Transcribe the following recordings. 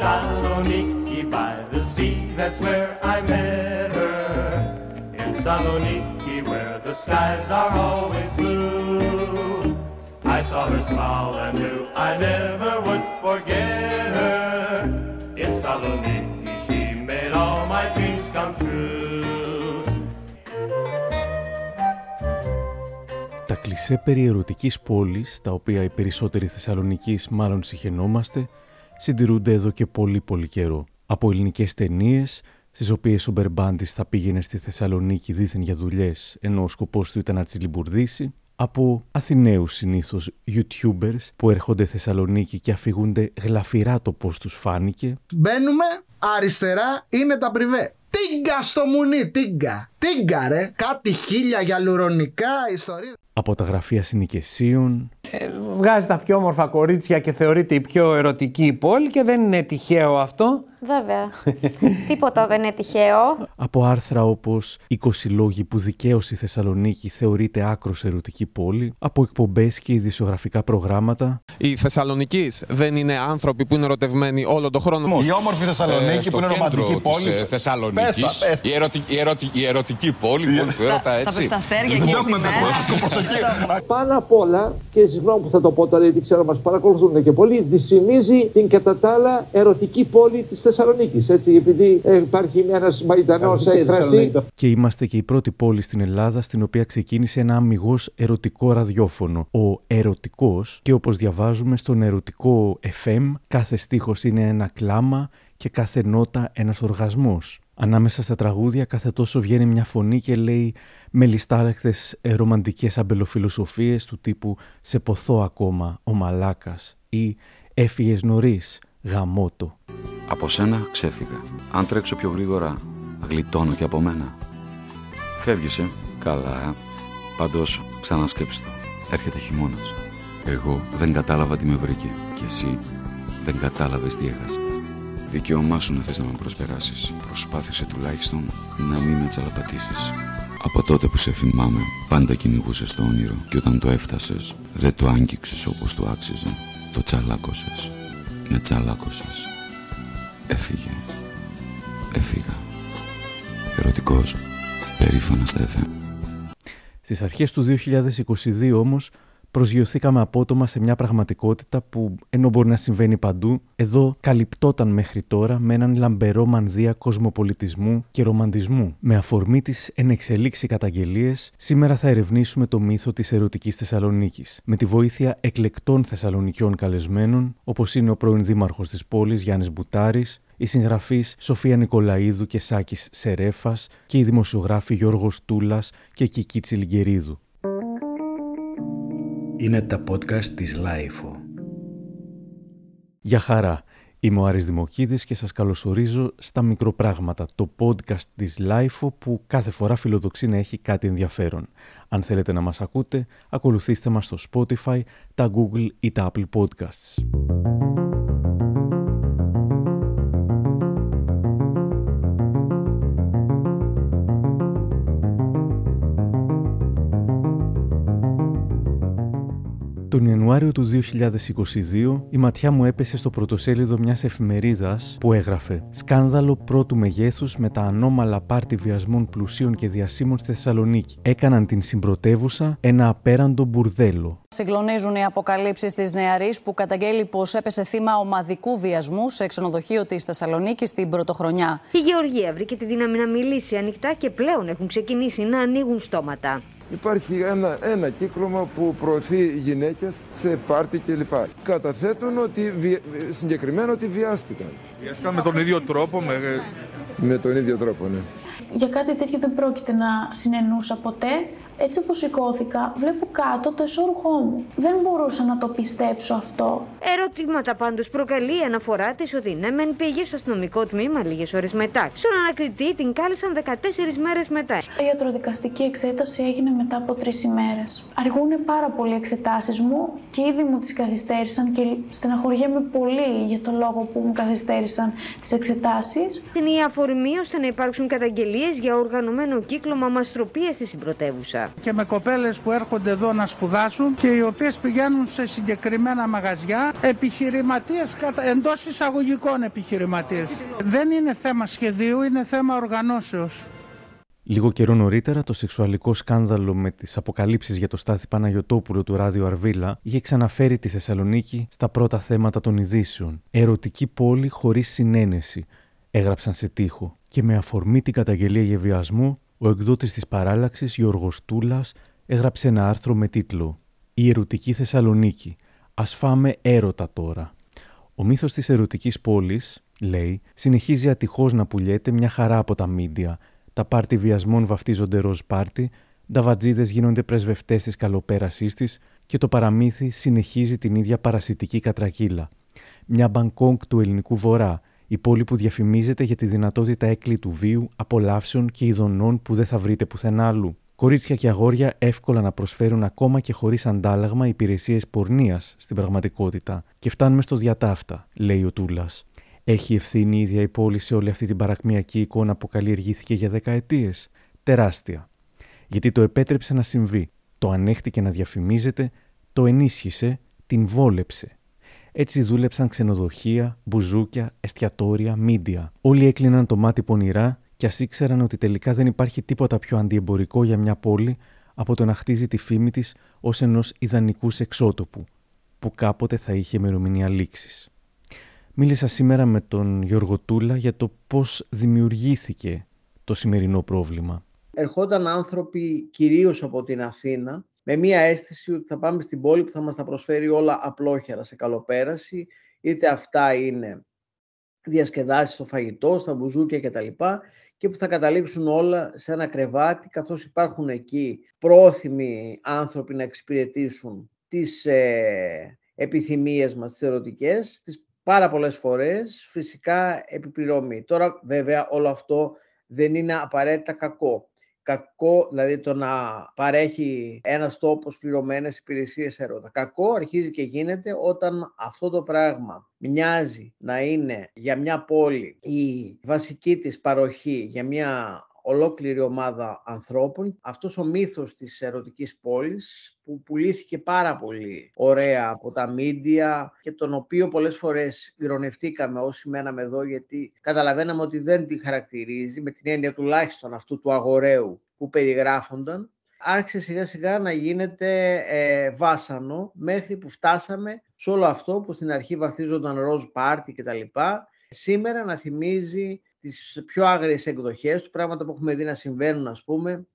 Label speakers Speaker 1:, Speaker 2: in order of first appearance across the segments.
Speaker 1: Saloniki by the sea, that's where I met her. In Saloniki where the skies are always blue. I saw her smile and knew I never would forget her. In Saloniki she made all my dreams come true.
Speaker 2: Τα κλισέ περί ερωτικής πόλης, τα οποία οι περισσότεροι Θεσσαλονικείς μάλλον συχαινόμαστε, συντηρούνται εδώ και πολύ πολύ καιρό. Από ελληνικές ταινίες, στις οποίες ο Μπερμπάντης θα πήγαινε στη Θεσσαλονίκη δίθεν για δουλειές, ενώ ο σκοπός του ήταν να τις λιμπουρδίσει, από Αθηναίους συνήθως YouTubers που έρχονται Θεσσαλονίκη και αφηγούνται γλαφυρά το πώς τους φάνηκε,
Speaker 3: Μπαίνουμε, αριστερά είναι τα πριβέ. Τίγκα στο μουνί, τίγκα. Τίγκα ρε, κάτι χίλια γιαλουρονικά ιστορίες.
Speaker 2: από τα γραφεία συνοικεσίων,
Speaker 4: Βγάζει τα πιο όμορφα κορίτσια και θεωρείται η πιο ερωτική πόλη και δεν είναι τυχαίο αυτό.
Speaker 5: Βέβαια. Τίποτα δεν είναι τυχαίο.
Speaker 2: από άρθρα όπως «20 λόγοι που δικαίως η Θεσσαλονίκη θεωρείται άκρος ερωτική πόλη», από εκπομπές και ειδησιογραφικά προγράμματα,
Speaker 6: Οι Θεσσαλονικοί δεν είναι άνθρωποι που είναι ερωτευμένοι όλο τον χρόνο.
Speaker 7: Η όμορφη Θεσσαλονίκη
Speaker 6: Ε, στο
Speaker 7: που είναι
Speaker 6: κέντρο
Speaker 7: ρομαντική
Speaker 6: της,
Speaker 7: πόλη.
Speaker 6: ε, Θεσσαλονίκης.
Speaker 7: Πες τα, πες τα.
Speaker 6: Η, ερωτη- η ερωτη- η ερωτική πόλη, πόλη του έρωτα,
Speaker 8: Θα
Speaker 6: έτσι.
Speaker 8: πέφτουν τα αστέρια
Speaker 7: Δεν
Speaker 8: εκεί
Speaker 7: το έχουμε
Speaker 8: τη μέρα.
Speaker 7: ακούσει πως εκεί.
Speaker 9: Πάνω απ' όλα, και συγγνώμη που θα το πω τώρα γιατί ξέρω μας παρακολουθούν και πολλοί, δυσημίζει την κατά τα άλλα ερωτική πόλη της Θεσσαλονίκης. Έτσι, επειδή ε, υπάρχει μια ένας μαϊντανός έκφραση.
Speaker 2: και είμαστε και η πρώτη πόλη στην Ελλάδα στην οποία ξεκίνησε ένα αμυγός ερωτικό ραδιόφωνο. Ο ερωτικός και όπως διαβάζουμε στον ερωτικό FM κάθε στίχος είναι ένα κλάμα και κάθε νότα ένας οργασμός. Ανάμεσα στα τραγούδια κάθε τόσο βγαίνει μια φωνή και λέει με λιστάλεκτες ε, ρομαντικές αμπελοφιλοσοφίες του τύπου «Σε ποθώ ακόμα, ο μαλάκας» ή «Έφυγες νωρίς, γαμότο».
Speaker 10: Από σένα ξέφυγα. Αν τρέξω πιο γρήγορα, γλιτώνω και από μένα. Φεύγεις, ε; Καλά. Πάντως, ξανασκέψου το. Έρχεται χειμώνας. Εγώ δεν κατάλαβα τι με βρήκε. Και εσύ δεν κατάλαβες τι έχασε. Δικαίωμά σου να θες να με προσπεράσεις. Προσπάθησε τουλάχιστον να μην με τσαλαπατήσεις. Από τότε που σε θυμάμαι, πάντα κυνηγούσες το όνειρο και όταν το έφτασες, δεν το άγγιξες όπως του άξιζε. Το τσαλάκωσες. Με τσαλάκωσες. Έφυγε. Έφυγα. Ερωτικός. Περήφανα στα FM.
Speaker 2: Στις αρχές του 2022 όμως προσγειωθήκαμε απότομα σε μια πραγματικότητα που ενώ μπορεί να συμβαίνει παντού, εδώ καλυπτόταν μέχρι τώρα με έναν λαμπερό μανδύα κοσμοπολιτισμού και ρομαντισμού. Με αφορμή τις ενεξελίξει καταγγελίες, σήμερα θα ερευνήσουμε το μύθο της ερωτικής Θεσσαλονίκης, με τη βοήθεια εκλεκτών θεσσαλονικιών καλεσμένων, όπως είναι ο πρώην δήμαρχος της πόλης Γιάννης Μπουτάρης, οι συγγραφείς Σοφία Νικολαίδου και Σάκης Σερέφας και οι δημοσιογράφοι Γιώργος Τούλας και Κική Τσιλιγκερίδου.
Speaker 11: Είναι τα podcast της Lifo.
Speaker 2: Γεια χαρά. Είμαι ο Άρης Δημοκίδης και σας καλωσορίζω στα Μικροπράγματα, το podcast της Lifo που κάθε φορά φιλοδοξεί να έχει κάτι ενδιαφέρον. Αν θέλετε να μας ακούτε, ακολουθήστε μας στο Spotify, τα Google ή τα Apple Podcasts. Ιανουάριο του 2022 η ματιά μου έπεσε στο πρωτοσέλιδο μιας εφημερίδας που έγραφε «Σκάνδαλο πρώτου μεγέθους με τα ανώμαλα πάρτι βιασμών πλουσίων και διασύμων στη Θεσσαλονίκη. Έκαναν την συμπρωτεύουσα ένα απέραντο μπουρδέλο».
Speaker 8: Συγκλονίζουν οι αποκαλύψεις της νεαρής που καταγγέλει πως έπεσε θύμα ομαδικού βιασμού σε ξενοδοχείο της Θεσσαλονίκης την πρωτοχρονιά.
Speaker 12: Η Γεωργία βρήκε τη δύναμη να μιλήσει ανοιχτά και πλέον έχουν ξεκινήσει να ανοίγουν στόματα.
Speaker 13: Υπάρχει ένα, ένα κύκλωμα που προωθεί γυναίκες σε πάρτι κλπ. Καταθέτουν ότι βι- συγκεκριμένα ότι βιάστηκαν.
Speaker 14: Βιάστηκαν με τον ίδιο τρόπο, με...
Speaker 13: Με τον ίδιο τρόπο, ναι.
Speaker 15: Για κάτι τέτοιο δεν πρόκειται να συνενούσα ποτέ. Έτσι όπως σηκώθηκα, βλέπω κάτω το εσώρουχό μου. Δεν μπορούσα να το πιστέψω αυτό.
Speaker 12: Ερωτήματα πάντως προκαλεί η αναφορά της ότι ναι, μεν πήγε στο αστυνομικό τμήμα λίγες ώρες μετά. Στον ανακριτή την κάλεσαν 14 μέρες μετά.
Speaker 15: Η ιατροδικαστική εξέταση έγινε μετά από τρεις ημέρες. Αργούν πάρα πολύ οι εξετάσεις μου και ήδη μου τις καθυστέρησαν και στεναχωριέμαι πολύ για το λόγο που μου καθυστέρησαν τις εξετάσεις.
Speaker 12: Είναι η αφορμή ώστε να υπάρξουν καταγγελίες για οργανωμένο κύκλωμα μαστροπία στη συμπρωτεύουσα. Τούλα.
Speaker 16: Και με κοπέλες που έρχονται εδώ να σπουδάσουν και οι οποίες πηγαίνουν σε συγκεκριμένα μαγαζιά, επιχειρηματίες εντός εισαγωγικών επιχειρηματίες. Δεν είναι θέμα σχεδίου, είναι θέμα οργανώσεως.
Speaker 2: Λίγο καιρό νωρίτερα, το σεξουαλικό σκάνδαλο με τις αποκαλύψεις για το Στάθη Παναγιοτόπουλο του Ράδιο Αρβίλα είχε ξαναφέρει τη Θεσσαλονίκη στα πρώτα θέματα των ειδήσεων. Ερωτική πόλη χωρίς συνένεση, έγραψαν σε τείχο. Και με αφορμή την καταγγελία για βιασμό, ο εκδότης της παράλλαξη Γιώργος Τούλας έγραψε ένα άρθρο με τίτλο Η ερωτική Θεσσαλονίκη. Α φάμε έρωτα τώρα. Ο μύθος της ερωτικής πόλης, λέει, συνεχίζει ατυχώς να πουλιέται μια χαρά από τα μίντια τα πάρτι βιασμών βαφτίζονται ροζ πάρτι, βατζίδες γίνονται πρεσβευτές της καλοπέρασής της και το παραμύθι συνεχίζει την ίδια παρασιτική κατρακύλα. Μια Μπαγκόγκ του ελληνικού βορρά, η πόλη που διαφημίζεται για τη δυνατότητα έκλειτου βίου, απολαύσεων και ειδονών που δεν θα βρείτε πουθενά άλλου. Κορίτσια και αγόρια εύκολα να προσφέρουν ακόμα και χωρίς αντάλλαγμα υπηρεσίες πορνείας στην πραγματικότητα. Και φτάνουμε στο διατάφτα, λέει ο Τούλας. Έχει ευθύνη η ίδια η πόλη σε όλη αυτή την παρακμιακή εικόνα που καλλιεργήθηκε για δεκαετίες. Τεράστια. Γιατί το επέτρεψε να συμβεί, το ανέχτηκε να διαφημίζεται, το ενίσχυσε, την βόλεψε. Έτσι δούλεψαν ξενοδοχεία, μπουζούκια, εστιατόρια, μίντια. Όλοι έκλειναν το μάτι πονηρά και ας ήξεραν ότι τελικά δεν υπάρχει τίποτα πιο αντιεμπορικό για μια πόλη από το να χτίζει τη φήμη της ως ενός ιδανικού εξώτοπου, που κάποτε θα είχε ημερομηνία λήξης. Μίλησα σήμερα με τον Γιώργο Τούλα για το πώς δημιουργήθηκε το σημερινό πρόβλημα.
Speaker 4: Ερχόταν άνθρωποι κυρίως από την Αθήνα με μία αίσθηση ότι θα πάμε στην πόλη που θα μας τα προσφέρει όλα απλόχερα σε καλοπέραση, είτε αυτά είναι διασκεδάσεις στο φαγητό, στα μπουζούκια κτλ. και που θα καταλήξουν όλα σε ένα κρεβάτι καθώς υπάρχουν εκεί πρόθυμοι άνθρωποι να εξυπηρετήσουν τις ε, επιθυμίες μας, τις ερωτικές, τις πάρα πολλές φορές φυσικά επιπληρωμή. Τώρα βέβαια όλο αυτό δεν είναι απαραίτητα κακό. Κακό, δηλαδή το να παρέχει ένας τόπος πληρωμένες υπηρεσίες έρωτα. Κακό αρχίζει και γίνεται όταν αυτό το πράγμα μοιάζει να είναι για μια πόλη η βασική της παροχή για μια ολόκληρη ομάδα ανθρώπων. Αυτός ο μύθος της ερωτικής πόλης που πουλήθηκε πάρα πολύ ωραία από τα μίντια και τον οποίο πολλές φορές ηρωνευτήκαμε όσοι μέναμε εδώ γιατί καταλαβαίναμε ότι δεν τη χαρακτηρίζει με την έννοια τουλάχιστον αυτού του αγοραίου που περιγράφονταν άρχισε σιγά σιγά να γίνεται ε, βάσανο μέχρι που φτάσαμε σε όλο αυτό που στην αρχή βαθίζονταν ροζ πάρτι κτλ. Σήμερα να θυμίζει τις πιο άγριες εκδοχές του, πράγματα που έχουμε δει να συμβαίνουν, ας πούμε,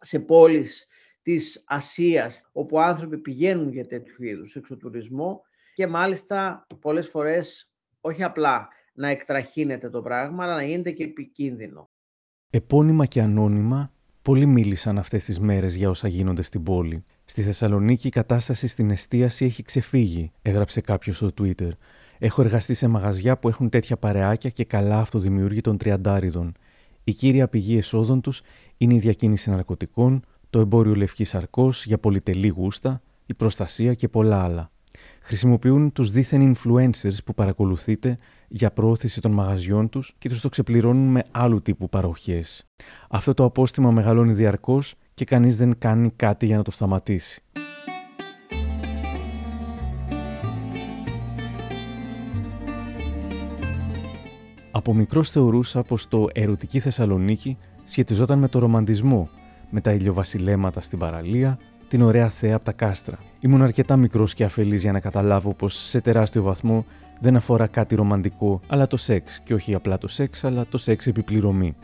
Speaker 4: σε πόλεις της Ασίας, όπου άνθρωποι πηγαίνουν για τέτοιου είδους εξωτουρισμό και μάλιστα πολλές φορές όχι απλά να εκτραχύνεται το πράγμα, αλλά να γίνεται και επικίνδυνο.
Speaker 2: Επώνυμα και ανώνυμα, πολλοί μίλησαν αυτές τις μέρες για όσα γίνονται στην πόλη. Στη Θεσσαλονίκη η κατάσταση στην εστίαση έχει ξεφύγει, έγραψε κάποιος στο Twitter. Έχω εργαστεί σε μαγαζιά που έχουν τέτοια παρεάκια και καλά αυτοδημιούργητων τριαντάριδων. Η κύρια πηγή εσόδων τους είναι η διακίνηση ναρκωτικών, το εμπόριο λευκής αρκό για πολυτελή γούστα, η προστασία και πολλά άλλα. Χρησιμοποιούν τους δίθεν influencers που παρακολουθείτε για προώθηση των μαγαζιών τους και τους το ξεπληρώνουν με άλλου τύπου παροχές. Αυτό το απόστημα μεγαλώνει διαρκώς και κανείς δεν κάνει κάτι για να το σταματήσει. Από μικρός θεωρούσα πως το ερωτική Θεσσαλονίκη σχετιζόταν με το ρομαντισμό, με τα ηλιοβασιλέματα στην παραλία, την ωραία θέα από τα κάστρα. Ήμουν αρκετά μικρός και αφελής για να καταλάβω πως σε τεράστιο βαθμό δεν αφορά κάτι ρομαντικό, αλλά το σεξ, και όχι απλά το σεξ, αλλά το σεξ επί πληρωμή.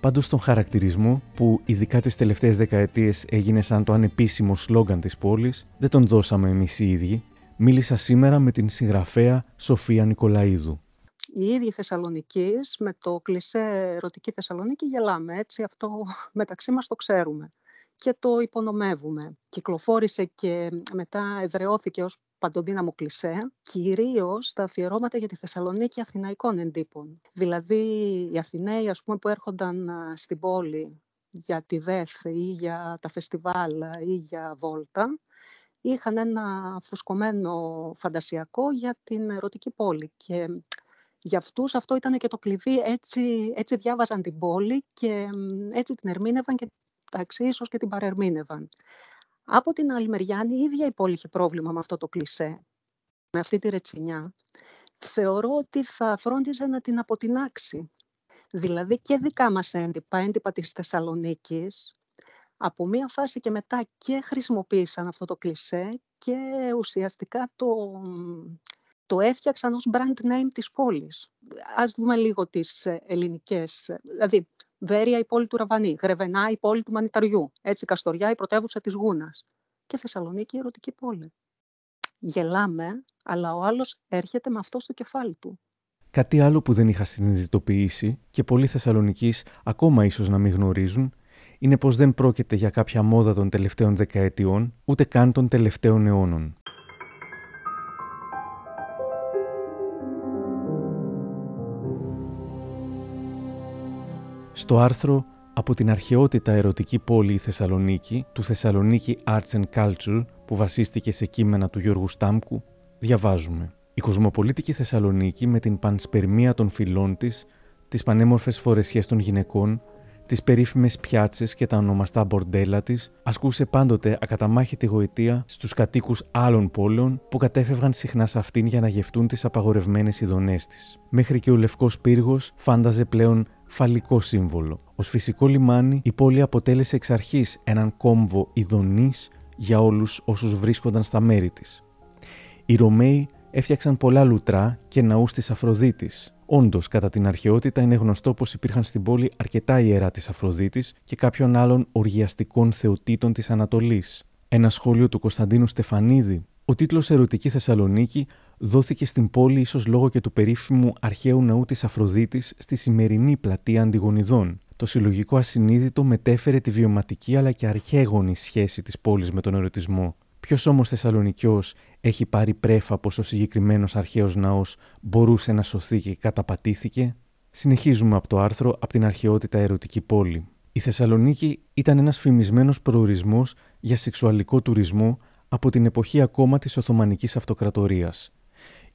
Speaker 2: Πάντως τον χαρακτηρισμό, που ειδικά τις τελευταίες δεκαετίες έγινε σαν το ανεπίσημο σλόγκαν της πόλης, δεν τον δώσαμε εμείς οι ίδιοι. Μίλησα σήμερα με την συγγραφέα Σοφία Νικολαίδου
Speaker 17: οι ίδιοι Θεσσαλονικείς με το κλισέ ερωτική Θεσσαλονίκη γελάμε έτσι, αυτό μεταξύ μας το ξέρουμε και το υπονομεύουμε. Κυκλοφόρησε και μετά εδραιώθηκε ως παντοδύναμο κλισέ, κυρίως τα αφιερώματα για τη Θεσσαλονίκη αθηναϊκών εντύπων. Δηλαδή οι Αθηναίοι ας πούμε, που έρχονταν στην πόλη για τη ΔΕΘ ή για τα φεστιβάλ ή για βόλτα, είχαν ένα φουσκωμένο φαντασιακό για την ερωτική πόλη και για αυτούς αυτό ήταν και το κλειδί, έτσι, έτσι διάβαζαν την πόλη και έτσι την ερμήνευαν και εντάξει, ίσως και την παρερμήνευαν. Από την άλλη μεριά, η ίδια η πόλη είχε πρόβλημα με αυτό το κλισέ, με αυτή τη ρετσινιά. Θεωρώ ότι θα φρόντιζε να την αποτινάξει. Δηλαδή και δικά μας έντυπα, έντυπα της Θεσσαλονίκης, από μία φάση και μετά και χρησιμοποίησαν αυτό το κλισέ και ουσιαστικά το, το έφτιαξαν ως brand name της πόλης. Ας δούμε λίγο τις ε, ελληνικές, δηλαδή Βέρεια η πόλη του Ραβανί, Γρεβενά η πόλη του Μανιταριού, έτσι Καστοριά η πρωτεύουσα της Γούνας και Θεσσαλονίκη η ερωτική πόλη. Γελάμε, αλλά ο άλλος έρχεται με αυτό στο κεφάλι του.
Speaker 2: Κάτι άλλο που δεν είχα συνειδητοποιήσει και πολλοί Θεσσαλονικείς ακόμα ίσως να μην γνωρίζουν είναι πως δεν πρόκειται για κάποια μόδα των τελευταίων δεκαετιών, ούτε καν των τελευταίων αιώνων. Στο άρθρο «Από την αρχαιότητα ερωτική πόλη η Θεσσαλονίκη» του Θεσσαλονίκη Arts and Culture που βασίστηκε σε κείμενα του Γιώργου Στάμκου, διαβάζουμε «Η κοσμοπολίτικη Θεσσαλονίκη με την πανσπερμία των φυλών της, τις πανέμορφες φορεσιές των γυναικών, τις περίφημες πιάτσες και τα ονομαστά μπορντέλα της, ασκούσε πάντοτε ακαταμάχητη γοητεία στους κατοίκους άλλων πόλεων που κατέφευγαν συχνά σε αυτήν για να γευτούν τις απαγορευμένες ειδονές της. Μέχρι και ο λευκός πύργος φάνταζε πλέον φαλικό σύμβολο. Ω φυσικό λιμάνι, η πόλη αποτέλεσε εξ αρχής έναν κόμβο ειδονής για όλους όσους βρίσκονταν στα μέρη της. Οι Ρωμαίοι έφτιαξαν πολλά λουτρά και ναούς της Αφροδίτης, Όντως, κατά την αρχαιότητα είναι γνωστό πως υπήρχαν στην πόλη αρκετά ιερά της Αφροδίτης και κάποιων άλλων οργιαστικών θεοτήτων της Ανατολής. Ένα σχόλιο του Κωνσταντίνου Στεφανίδη. Ο τίτλος Ερωτική Θεσσαλονίκη δόθηκε στην πόλη ίσως λόγω και του περίφημου αρχαίου ναού της Αφροδίτης στη σημερινή πλατεία Αντιγονιδών. Το συλλογικό ασυνείδητο μετέφερε τη βιωματική αλλά και αρχαίγονη σχέση της πόλης με τον ερωτισμό. Ποιος όμως Θεσσαλονικιός έχει πάρει πρέφα πω ο συγκεκριμένος αρχαίος ναός μπορούσε να σωθεί και καταπατήθηκε; Συνεχίζουμε από το άρθρο από την αρχαιότητα ερωτική πόλη. Η Θεσσαλονίκη ήταν ένας φημισμένος προορισμός για σεξουαλικό τουρισμό από την εποχή ακόμα της Οθωμανικής Αυτοκρατορίας.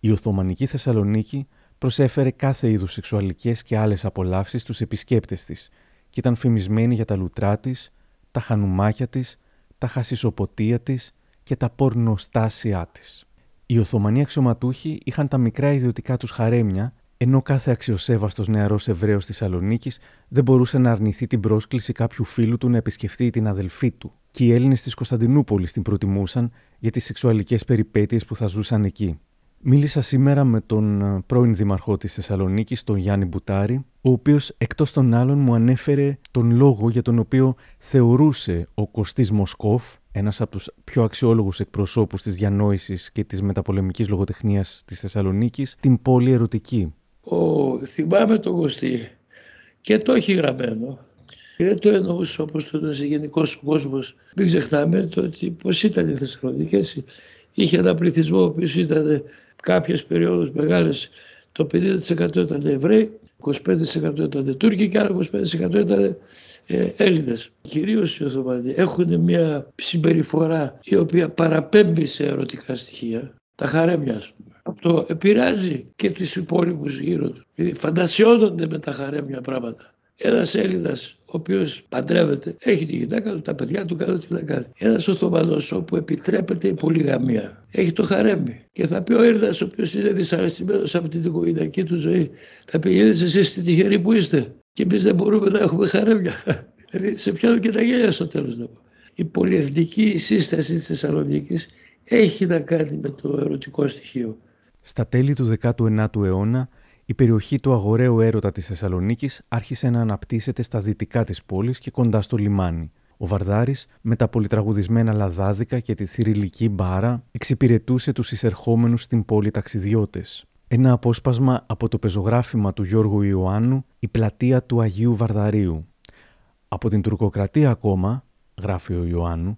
Speaker 2: Η Οθωμανική Θεσσαλονίκη προσέφερε κάθε είδους σεξουαλικές και άλλες απολαύσεις στους επισκέπτες της και ήταν φημισμένη για τα λουτρά της, τα χανουμάκια της, τα χασισοποτία της και τα πορνοστάσια της. Οι Οθωμανοί αξιωματούχοι είχαν τα μικρά ιδιωτικά τους χαρέμια, ενώ κάθε αξιοσέβαστος νεαρός Εβραίος τη Θεσσαλονίκης δεν μπορούσε να αρνηθεί την πρόσκληση κάποιου φίλου του να επισκεφθεί την αδελφή του. Και οι Έλληνες της Κωνσταντινούπολης την προτιμούσαν για τις σεξουαλικές περιπέτειες που θα ζούσαν εκεί. Μίλησα σήμερα με τον ε, πρώην Δήμαρχο της Θεσσαλονίκης, τον Γιάννη Μπουτάρη, ο οποίος εκτός των άλλων μου ανέφερε τον λόγο για τον οποίο θεωρούσε ο Κωστής Μοσκόφ, ένας από τους πιο αξιόλογους εκπροσώπους της διανόησης και της μεταπολεμικής λογοτεχνίας της Θεσσαλονίκης, την πόλη ερωτική.
Speaker 18: Ο, θυμάμαι τον Κωστή και το έχει γραμμένο. Και δεν το εννοούσε όπως το εννοούσε γενικός ο κόσμος. Μην ξεχνάμε το ότι πώς ήταν η Θεσσαλονίκη. Έτσι. Είχε ένα πληθυσμό ο οποίος ήταν κάποιες περιόδους μεγάλες το 50% ήταν Εβραίοι, 25% ήταν Τούρκοι και άλλο 25% ήταν ε, Έλληνες. Κυρίως οι Οθωμανοί έχουν μια συμπεριφορά η οποία παραπέμπει σε ερωτικά στοιχεία, τα χαρέμια ας πούμε. Αυτό επηρεάζει και τους υπόλοιπους γύρω τους. Δηλαδή φαντασιώνονται με τα χαρέμια πράγματα. Ένας Έλληνας ο οποίος παντρεύεται, έχει τη γυναίκα του, τα παιδιά του, κάνει τι να κάνει. Ένας Οθωμανός όπου επιτρέπεται η πολυγαμία, έχει το χαρέμι. Και θα πει ο Έλληνας, ο οποίος είναι δυσαρεστημένος από την οικογενειακή του ζωή, θα πει: Είδε εσεί τι τυχεροί που είστε. Και εμείς δεν μπορούμε να έχουμε χαρέμια. δηλαδή σε πιάνουν και τα γέλια στο τέλος. Η πολυεθνική σύσταση της Θεσσαλονίκης έχει να κάνει με το ερωτικό στοιχείο.
Speaker 2: Στα τέλη του 19ου αιώνα, η περιοχή του αγοραίου έρωτα της Θεσσαλονίκης άρχισε να αναπτύσσεται στα δυτικά της πόλης και κοντά στο λιμάνι. Ο Βαρδάρης, με τα πολυτραγουδισμένα λαδάδικα και τη θηρηλική μπάρα, εξυπηρετούσε τους εισερχόμενους στην πόλη ταξιδιώτες. Ένα απόσπασμα από το πεζογράφημα του Γιώργου Ιωάννου, η πλατεία του Αγίου Βαρδαρίου. Από την τουρκοκρατία ακόμα, γράφει ο Ιωάννου,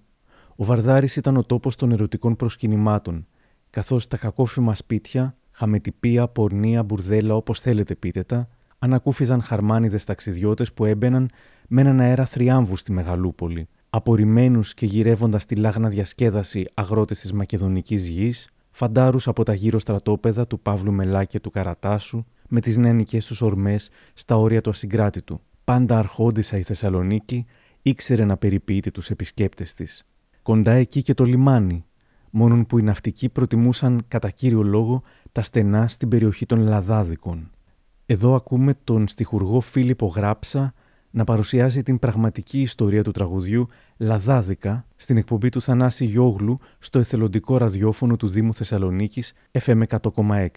Speaker 2: ο Βαρδάρης ήταν ο τόπος των ερωτικών προσκυνημάτων, καθώς τα κακόφημα σπίτια χαμετυπία, πορνεία, μπουρδέλα, όπως θέλετε πείτε τα, ανακούφιζαν χαρμάνιδες ταξιδιώτες που έμπαιναν με έναν αέρα θριάμβου στη Μεγαλούπολη, απορριμμένους και γυρεύοντας τη λάγνα διασκέδαση αγρότες της Μακεδονικής γης, φαντάρους από τα γύρω στρατόπεδα του Παύλου Μελά και του Καρατάσου, με τις νεανικές τους ορμές στα όρια του ασυγκράτητου. Πάντα αρχόντισα η Θεσσαλονίκη, ήξερε να περιποιείται τους επισκέπτες της. Κοντά εκεί και το λιμάνι, μόνον που οι ναυτικοί προτιμούσαν κατά κύριο λόγο τα στενά στην περιοχή των Λαδάδικων. Εδώ ακούμε τον στιχουργό Φίλιππο Γράψα να παρουσιάζει την πραγματική ιστορία του τραγουδιού «Λαδάδικα» στην εκπομπή του Θανάση Γιόγλου στο εθελοντικό ραδιόφωνο του Δήμου Θεσσαλονίκης FM 100,6.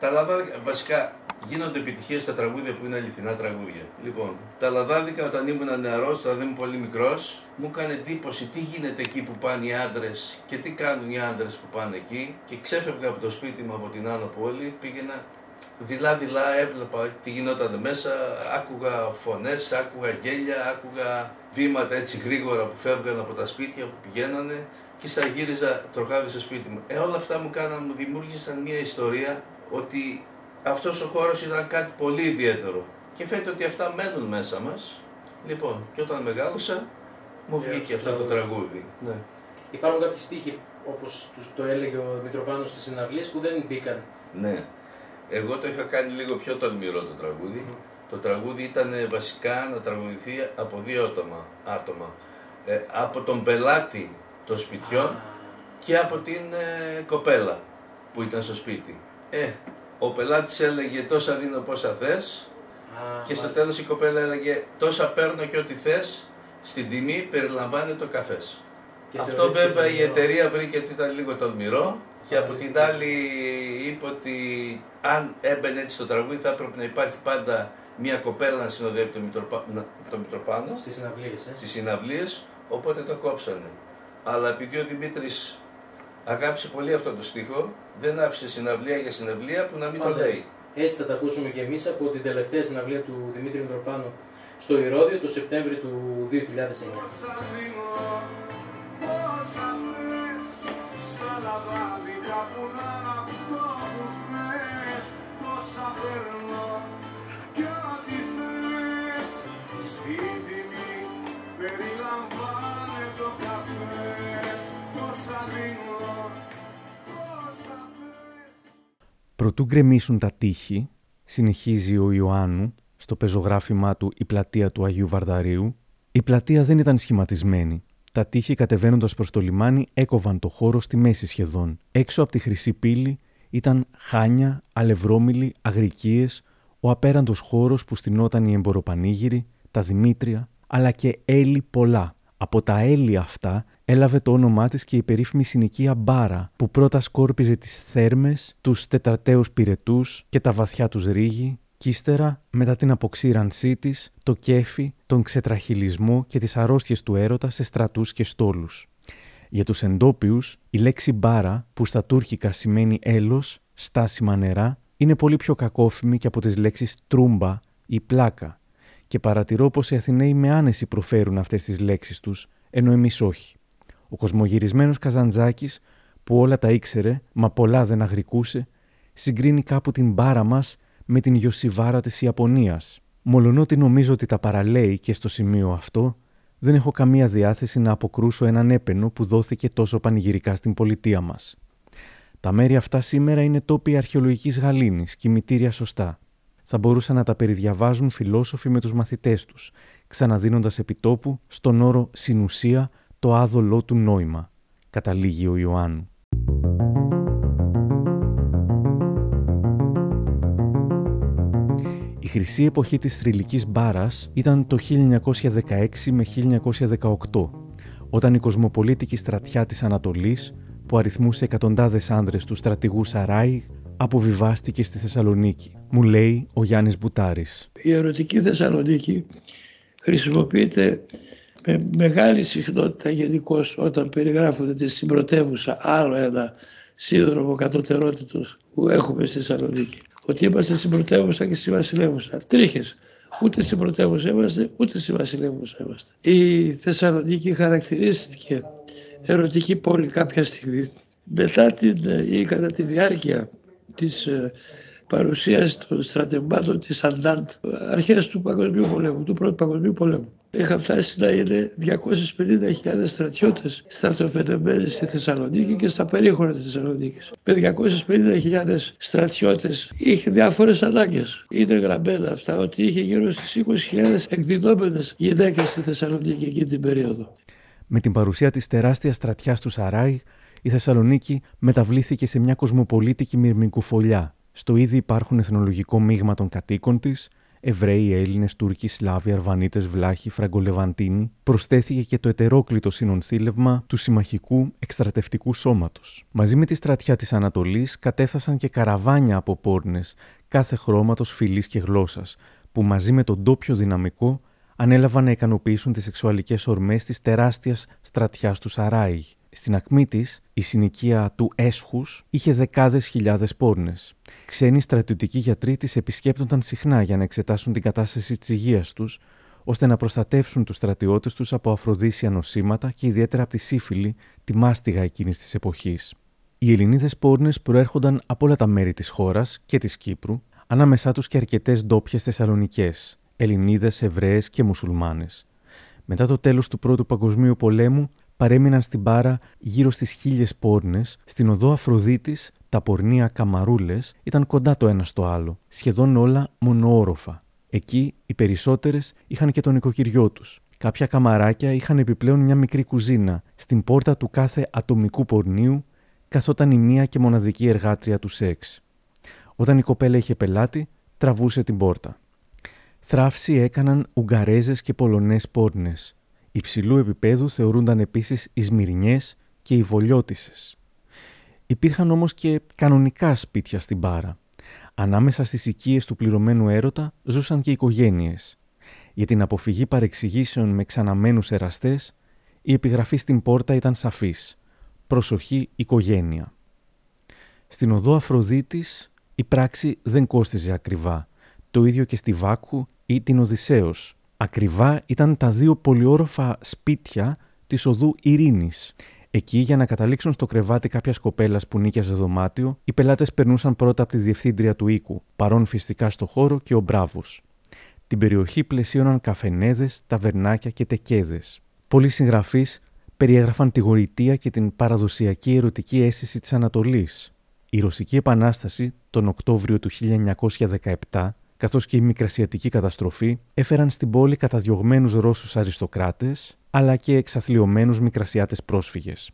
Speaker 19: Τα λαδάδικα βασικά γίνονται επιτυχίες στα τραγούδια που είναι αληθινά τραγούδια. Λοιπόν, τα λαδάδικα όταν ήμουν νεαρός, όταν ήμουν πολύ μικρός, μου έκανε εντύπωση τι γίνεται εκεί που πάνε οι άντρες και τι κάνουν οι άντρες που πάνε εκεί. Και ξέφευγα από το σπίτι μου από την Άνω Πόλη, πήγαινα δειλά-δειλά έβλεπα τι γινόταν μέσα, άκουγα φωνές, άκουγα γέλια, άκουγα βήματα έτσι γρήγορα που φεύγαν από τα σπίτια που πηγαίνανε και στα γύριζα τροχάδι στο σπίτι μου. Ε, όλα αυτά μου κάναν, μου δημιούργησαν μια ιστορία ότι αυτός ο χώρος ήταν κάτι πολύ ιδιαίτερο. Και φαίνεται ότι αυτά μένουν μέσα μας. Λοιπόν, και όταν μεγάλωσα, μου
Speaker 20: Ε,
Speaker 19: βγήκε
Speaker 20: αυτό
Speaker 19: αυτό το
Speaker 20: το-
Speaker 19: τραγούδι. Ναι.
Speaker 20: Υπάρχουν κάποιοι στίχοι, όπως τους το έλεγε ο Μητροπάνος στις συναυλίες, που δεν μπήκαν.
Speaker 19: Ναι. Εγώ το είχα κάνει λίγο πιο τολμηρό το τραγούδι. Το τραγούδι ήταν ε, βασικά να τραγουδηθεί από δύο άτομα. άτομα. Ε, από τον πελάτη των σπιτιών και από την ε, κοπέλα που ήταν στο σπίτι. Ε, ο πελάτης έλεγε τόσα δίνω πόσα θες και στο τέλος η κοπέλα έλεγε τόσα παίρνω και ό,τι θες στην τιμή περιλαμβάνει το καφές.
Speaker 20: Και
Speaker 19: Αυτό
Speaker 20: θεωρήθηκε
Speaker 19: βέβαια η
Speaker 20: τολμηρό.
Speaker 19: εταιρεία βρήκε ότι ήταν λίγο τολμηρό και από την άλλη είπε ότι αν έμπαινε έτσι στο τραγούδι θα έπρεπε να υπάρχει πάντα μια κοπέλα να συνοδεύει τον, Μητροπα... να- τον Μητροπάνο
Speaker 20: Στις συναυλίες, ε.
Speaker 19: στις συναυλίες, οπότε το κόψανε. Αλλά επειδή ο Δημήτρης αγάπησε πολύ αυτό το στίχο, δεν άφησε συναυλία για συναυλία που να μην το
Speaker 20: Φαντάζεσαι.
Speaker 19: λέει.
Speaker 20: Έτσι θα τα ακούσουμε και εμείς από την τελευταία συναυλία του Δημήτρη Μητροπάνου στο Ηρώδιο το Σεπτέμβριο του 2009.
Speaker 21: Όσα
Speaker 2: Προτού γκρεμίσουν τα τείχη, συνεχίζει ο Ιωάννου στο πεζογράφημά του «Η πλατεία του Αγίου Βαρδαρίου», η πλατεία δεν ήταν σχηματισμένη. Τα τείχη κατεβαίνοντας προς το λιμάνι έκοβαν το χώρο στη μέση σχεδόν. Έξω από τη χρυσή πύλη ήταν χάνια, αλευρόμιλοι, αγρικίες, ο απέραντος χώρος που στηνόταν η εμποροπανήγυρη, τα Δημήτρια, αλλά και έλλη πολλά. Από τα έλλη αυτά έλαβε το όνομά της και η περίφημη συνοικία Μπάρα, που πρώτα σκόρπιζε τις θέρμες, τους τετρατέους πυρετούς και τα βαθιά τους ρίγη, κι ύστερα, μετά την αποξήρανσή της, το κέφι, τον ξετραχυλισμό και τις αρρώστιες του έρωτα σε στρατούς και στόλους. Για τους εντόπιους, η λέξη μπάρα, που στα τουρκικά σημαίνει έλος, στάσιμα νερά, είναι πολύ πιο κακόφημη και από τις λέξεις τρούμπα ή πλάκα και παρατηρώ πως οι Αθηναίοι με άνεση προφέρουν αυτές τις λέξεις τους, ενώ εμείς όχι. Ο κοσμογυρισμένος Καζαντζάκης, που όλα τα ήξερε, μα πολλά δεν αγρικούσε, συγκρίνει κάπου την μπάρα μας με την Ιωσιβάρα της Ιαπωνίας. Μολονότι νομίζω ότι τα παραλέει και στο σημείο αυτό, δεν έχω καμία διάθεση να αποκρούσω έναν έπαινο που δόθηκε τόσο πανηγυρικά στην πολιτεία μας. Τα μέρη αυτά σήμερα είναι τόποι αρχαιολογικής γαλήνης, κημητήρια σωστά. Θα μπορούσαν να τα περιδιαβάζουν φιλόσοφοι με τους μαθητές τους, ξαναδίνοντας επιτόπου στον όρο «συνουσία» το άδολό του νόημα, καταλήγει ο Ιωάννου. Η χρυσή εποχή της θρηλυκής μπάρας ήταν το 1916 με 1918, όταν η κοσμοπολίτικη στρατιά της Ανατολής, που αριθμούσε εκατοντάδες άνδρες του στρατηγού Σαράι, αποβιβάστηκε στη Θεσσαλονίκη, μου λέει ο Γιάννης Μπουτάρης.
Speaker 18: Η ερωτική Θεσσαλονίκη χρησιμοποιείται με μεγάλη συχνότητα γενικώς όταν περιγράφονται τη συμπρωτεύουσα άλλο ένα σύνδρομο κατωτερότητος που έχουμε στη Θεσσαλονίκη. Ότι είμαστε στην πρωτεύουσα και στη βασιλεύουσα. Τρίχες. Ούτε στην πρωτεύουσα είμαστε, ούτε στη βασιλεύουσα είμαστε. Η Θεσσαλονίκη χαρακτηρίστηκε ερωτική πόλη κάποια στιγμή. Μετά την, ή κατά τη διάρκεια της ε, παρουσίας των στρατευμάτων της Αντάντ αρχές του Παγκοσμίου Πολέμου, του Πρώτου Παγκοσμίου Πολέμου. Είχαν φτάσει να είναι 250.000 στρατιώτες στρατοφεδεμένοι στη Θεσσαλονίκη και στα περίχωρα της Θεσσαλονίκης. Με 250.000 στρατιώτες είχε διάφορες ανάγκες. Είναι γραμμένα αυτά ότι είχε γύρω στις 20.000 εκδηλώμενες γυναίκες στη Θεσσαλονίκη εκείνη την περίοδο.
Speaker 2: Με την παρουσία της τεράστιας στρατιάς του Σαράι, η Θεσσαλονίκη μεταβλήθηκε σε μια κοσμοπολίτικη μυρμικουφολιά. Στο ήδη υπάρχουν εθνολογικό μείγμα των κατοίκων της, Εβραίοι, Έλληνες, Τούρκοι, Σλάβοι, Αρβανίτες, Βλάχοι, Φραγκολεβαντίνοι, προσθέθηκε και το ετερόκλητο συνονθήλευμα του συμμαχικού εκστρατευτικού σώματος. Μαζί με τη στρατιά της Ανατολής κατέφθασαν και καραβάνια από πόρνες κάθε χρώματος, φυλής και γλώσσας, που μαζί με τον ντόπιο δυναμικό ανέλαβαν να ικανοποιήσουν τις σεξουαλικές ορμές της τεράστιας στρατιάς του Σαράι. Στην ακμή της, η συνοικία του Έσχους είχε δεκάδες χιλιάδες πόρνες. Ξένοι στρατιωτικοί γιατροί τις επισκέπτονταν συχνά για να εξετάσουν την κατάσταση της υγείας τους, ώστε να προστατεύσουν τους στρατιώτες τους από αφροδίσια νοσήματα και ιδιαίτερα από τη σύφυλλη, τη μάστιγα εκείνης της εποχής. Οι Ελληνίδες πόρνες προέρχονταν από όλα τα μέρη της χώρας και της Κύπρου, ανάμεσά τους και αρκετές ντόπιες Θεσσαλονικές, Ελληνίδες, Εβραίες και Μουσουλμάνες. Μετά το τέλος του Πρώτου Παγκοσμίου Πολέμου, παρέμειναν στην Πάρα γύρω στις χίλιες πόρνες, στην οδό Αφροδίτης τα πορνεία καμαρούλες ήταν κοντά το ένα στο άλλο, σχεδόν όλα μονοόροφα. Εκεί οι περισσότερες είχαν και τον οικοκυριό τους. Κάποια καμαράκια είχαν επιπλέον μια μικρή κουζίνα. Στην πόρτα του κάθε ατομικού πορνίου καθόταν η μία και μοναδική εργάτρια του σεξ. Όταν η κοπέλα είχε πελάτη, τραβούσε την πόρτα. Θράψη έκαναν Ουγγαρέζες και Πολωνές πόρνες. Υψηλού επίπεδου θεωρούνταν επίσης οι Σμυρνιέ και οι Βολιώτισες. Υπήρχαν όμως και κανονικά σπίτια στην Πάρα. Ανάμεσα στις οικίες του πληρωμένου έρωτα ζούσαν και οικογένειες. Για την αποφυγή παρεξηγήσεων με ξαναμένους εραστές, η επιγραφή στην πόρτα ήταν σαφής. Προσοχή οικογένεια. Στην οδό Αφροδίτης η πράξη δεν κόστιζε ακριβά. Το ίδιο και στη Βάκου ή την Οδυσσέως. Ακριβά ήταν τα δύο πολυόροφα σπίτια της οδού Ειρήνης. Εκεί, για να καταλήξουν στο κρεβάτι κάποιας κοπέλας που νίκιαζε δωμάτιο, οι πελάτες περνούσαν πρώτα από τη διευθύντρια του οίκου, παρόν φυσικά στο χώρο και ο μπράβος. Την περιοχή πλαισίωναν καφενέδες, ταβερνάκια και τεκέδες. Πολλοί συγγραφεί περιέγραφαν τη γοητεία και την παραδοσιακή ερωτική αίσθηση της Ανατολής. Η Ρωσική Επανάσταση τον Οκτώβριο του 1917 καθώς και η μικρασιατική καταστροφή έφεραν στην πόλη καταδιωγμένους Ρώσους αριστοκράτες, αλλά και εξαθλειωμένους μικρασιάτες πρόσφυγες.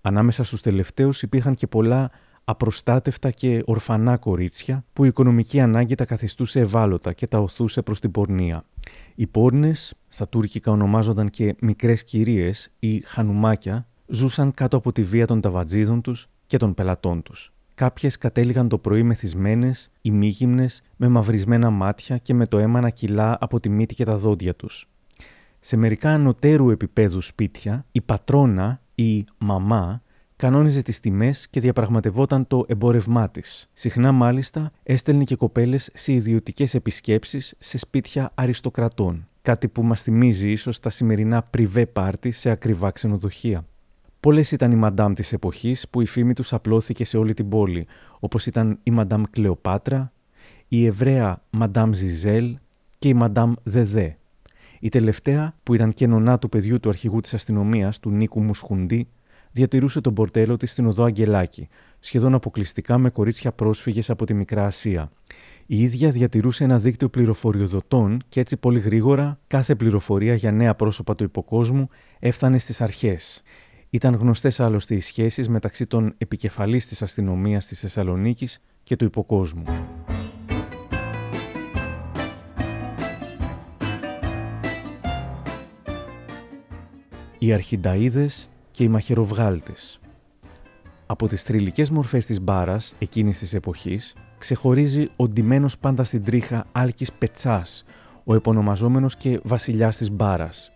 Speaker 2: Ανάμεσα στους τελευταίους υπήρχαν και πολλά απροστάτευτα και ορφανά κορίτσια που η οικονομική ανάγκη τα καθιστούσε ευάλωτα και τα οθούσε προς την πορνεία. Οι πόρνες, στα τουρκικά ονομάζονταν και μικρές κυρίες ή χανουμάκια, ζούσαν κάτω από τη βία των ταβατζίδων τους και των πελατών τους. Κάποιες κατέληγαν το πρωί μεθυσμένες, ημίγυμνες, με μαυρισμένα μάτια και με το αίμα να κυλά από τη μύτη και τα δόντια τους. Σε μερικά ανωτέρου επίπεδου σπίτια, η πατρόνα ή η μαμά κανόνιζε τις τιμές και διαπραγματευόταν το εμπόρευμά της. Συχνά, μάλιστα, έστελνε και κοπέλες σε ιδιωτικές επισκέψεις σε σπίτια αριστοκρατών. Κάτι που μας θυμίζει ίσως τα σημερινά πριβέ πάρτι σε ακριβά ξενοδοχεία. Πολλές ήταν οι μαντάμ της εποχής που η φήμη τους απλώθηκε σε όλη την πόλη, όπως ήταν η μαντάμ Κλεοπάτρα, η Εβραία μαντάμ Ζιζέλ και η μαντάμ Δεδέ. Η τελευταία, που ήταν και νονά του παιδιού του αρχηγού της αστυνομίας, του Νίκου Μουσχουντή, διατηρούσε τον πορτέλο της στην οδό Αγγελάκη, σχεδόν αποκλειστικά με κορίτσια πρόσφυγες από τη Μικρά Ασία. Η ίδια διατηρούσε ένα δίκτυο πληροφοριοδοτών και έτσι πολύ γρήγορα κάθε πληροφορία για νέα πρόσωπα του υποκόσμου έφτανε στις αρχές. Ήταν γνωστές άλλωστε οι σχέσεις μεταξύ των επικεφαλής της αστυνομίας της Θεσσαλονίκης και του υποκόσμου. Οι αρχινταΐδες και οι μαχαιροβγάλτες. Από τις θρηλυκές μορφές της μπάρας εκείνης της εποχής ξεχωρίζει ο ντυμένος πάντα στην τρίχα Άλκης Πετσάς, ο επωνομαζόμενος και βασιλιάς της μπάρας,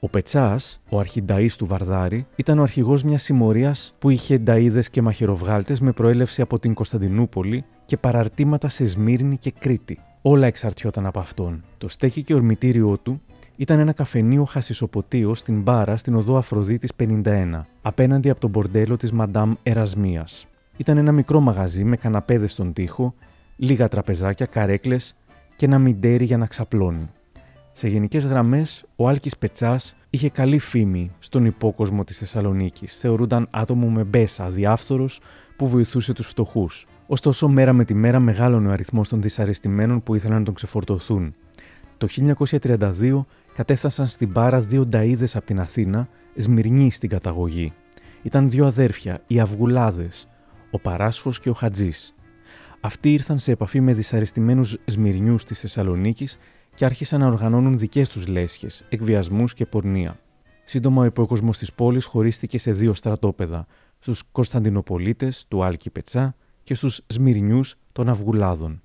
Speaker 2: ο Πετσάς, ο αρχινταή του Βαρδάρη, ήταν ο αρχηγός μιας συμμορίας που είχε νταίδε και μαχαιροβγάλτες με προέλευση από την Κωνσταντινούπολη και παραρτήματα σε Σμύρνη και Κρήτη. Όλα εξαρτιόταν από αυτόν. Το στέκι και ορμητήριό του ήταν ένα καφενείο χασισοποτείο στην Μπάρα στην οδό Αφροδίτης 51, απέναντι από τον μπορντέλο της Μαντάμ Ερασμίας. Ήταν ένα μικρό μαγαζί με καναπέδες στον τοίχο, λίγα τραπεζάκια, καρέκλες και ένα μιντέρι για να ξαπλώνει. Σε γενικές γραμμές, ο Άλκης Πετσάς είχε καλή φήμη στον υπόκοσμο της Θεσσαλονίκης. Θεωρούνταν άτομο με μπέσα, αδιάφθορος, που βοηθούσε τους φτωχούς. Ωστόσο, μέρα με τη μέρα μεγάλωνε ο αριθμός των δυσαρεστημένων που ήθελαν να τον ξεφορτωθούν. Το 1932 κατέφτασαν στην Πάρα δύο νταίδε από την Αθήνα, Σμυρνή στην καταγωγή. Ήταν δύο αδέρφια, οι Αυγουλάδες, ο Παράσφο και ο Χατζής. Αυτοί ήρθαν σε επαφή με δυσαρεστημένους Σμυρνιούς της Θεσσαλονίκης και άρχισαν να οργανώνουν δικές τους λέσχες, εκβιασμούς και πορνεία. Σύντομα, ο υπόκοσμος της πόλης χωρίστηκε σε δύο στρατόπεδα, στους Κωνσταντινοπολίτες του Άλκη Πετσά και στους Σμυρνιούς των Αυγουλάδων.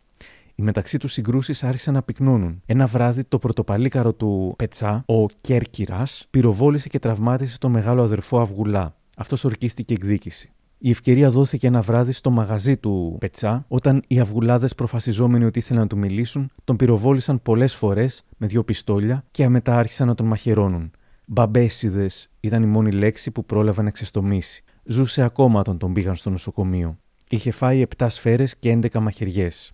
Speaker 2: Οι μεταξύ τους συγκρούσεις άρχισαν να πυκνώνουν. Ένα βράδυ, το πρωτοπαλίκαρο του Πετσά, ο Κέρκυρας, πυροβόλησε και τραυμάτισε τον μεγάλο αδερφό Αυγουλά. Αυτός ορκίστηκε εκδίκηση. Η ευκαιρία δόθηκε ένα βράδυ στο μαγαζί του Πετσά, όταν οι αυγουλάδες προφασιζόμενοι ότι ήθελαν να του μιλήσουν, τον πυροβόλησαν πολλές φορές με δύο πιστόλια και αμετά άρχισαν να τον μαχαιρώνουν. Μπαμπέσιδες ήταν η μόνη λέξη που πρόλαβε να ξεστομίσει. Ζούσε ακόμα όταν τον πήγαν στο νοσοκομείο. Είχε φάει 7 σφαίρες και 11 μαχαιριές.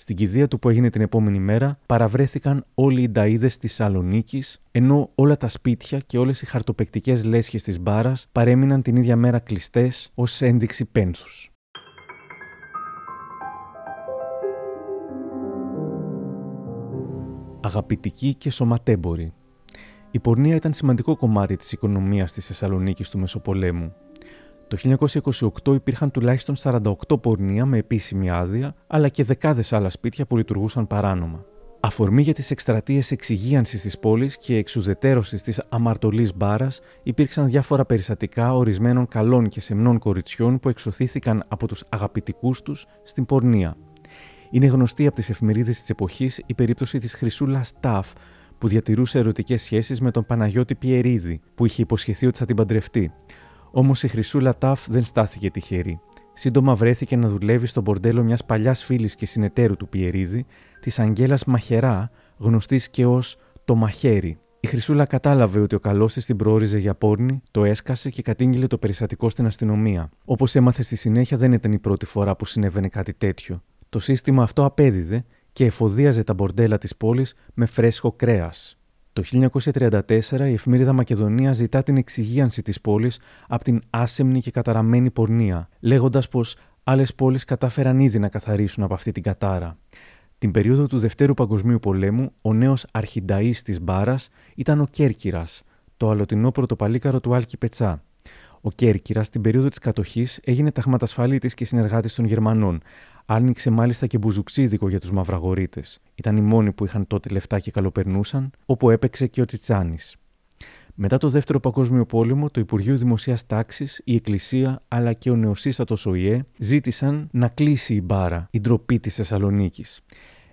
Speaker 2: Στην κηδεία του που έγινε την επόμενη μέρα, παραβρέθηκαν όλοι οι νταίδε της Σαλονίκης, ενώ όλα τα σπίτια και όλες οι χαρτοπεκτικές λέσχες της μπάρας παρέμειναν την ίδια μέρα κλειστές ως ένδειξη πένθους. Αγαπητική και σωματέμπορη. Η πορνεία ήταν σημαντικό κομμάτι της οικονομίας της Θεσσαλονίκης του Μεσοπολέμου. Το 1928 υπήρχαν τουλάχιστον 48 πορνεία με επίσημη άδεια, αλλά και δεκάδες άλλα σπίτια που λειτουργούσαν παράνομα. Αφορμή για τις εκστρατείες εξυγίανσης της πόλης και εξουδετέρωση της αμαρτωλής μπάρας υπήρξαν διάφορα περιστατικά ορισμένων καλών και σεμνών κοριτσιών που εξωθήθηκαν από τους αγαπητικούς τους στην πορνεία. Είναι γνωστή από τις εφημερίδες της εποχής η περίπτωση της Χρυσούλα Σταφ, που διατηρούσε ερωτικές σχέσεις με τον Παναγιώτη Πιερίδη, που είχε υποσχεθεί ότι θα την παντρευτεί. Όμως η Χρυσούλα Ταφ δεν στάθηκε τυχερή. Σύντομα βρέθηκε να δουλεύει στο μπορντέλο μιας παλιάς φίλης και συνεταίρου του Πιερίδη, της Αγγέλας Μαχερά, γνωστής και ως το Μαχαίρι. Η Χρυσούλα κατάλαβε ότι ο καλός της την προόριζε για πόρνη, το έσκασε και κατήγγειλε το περιστατικό στην αστυνομία. Όπως έμαθε στη συνέχεια, δεν ήταν η πρώτη φορά που συνέβαινε κάτι τέτοιο. Το σύστημα αυτό απέδιδε και εφοδίαζε τα μπορντέλα της πόλης με φρέσχο κρέας. Το 1934 η εφημερίδα Μακεδονία ζητά την εξυγίανση της πόλης από την άσεμνη και καταραμένη πορνεία, λέγοντας πως άλλες πόλεις κατάφεραν ήδη να καθαρίσουν από αυτή την κατάρα. Την περίοδο του Δευτέρου Παγκοσμίου Πολέμου, ο νέος αρχινταή της Μπάρας ήταν ο Κέρκυρας, το αλωτινό πρωτοπαλίκαρο του Άλκη Πετσά. Ο Κέρκυρας, στην περίοδο της κατοχής, έγινε ταχματασφαλίτη και συνεργάτης των Γερμανών, Άνοιξε μάλιστα και μπουζουξίδικο για τους Μαυραγωρίτε. Ήταν οι μόνοι που είχαν τότε λεφτά και καλοπερνούσαν, όπου έπαιξε και ο Τσιτσάνης. Μετά το Δεύτερο Παγκόσμιο Πόλεμο, το Υπουργείο Δημοσίας Τάξης, η Εκκλησία αλλά και ο νεοσύστατος ΟΗΕ ζήτησαν να κλείσει η μπάρα, η ντροπή της Θεσσαλονίκης.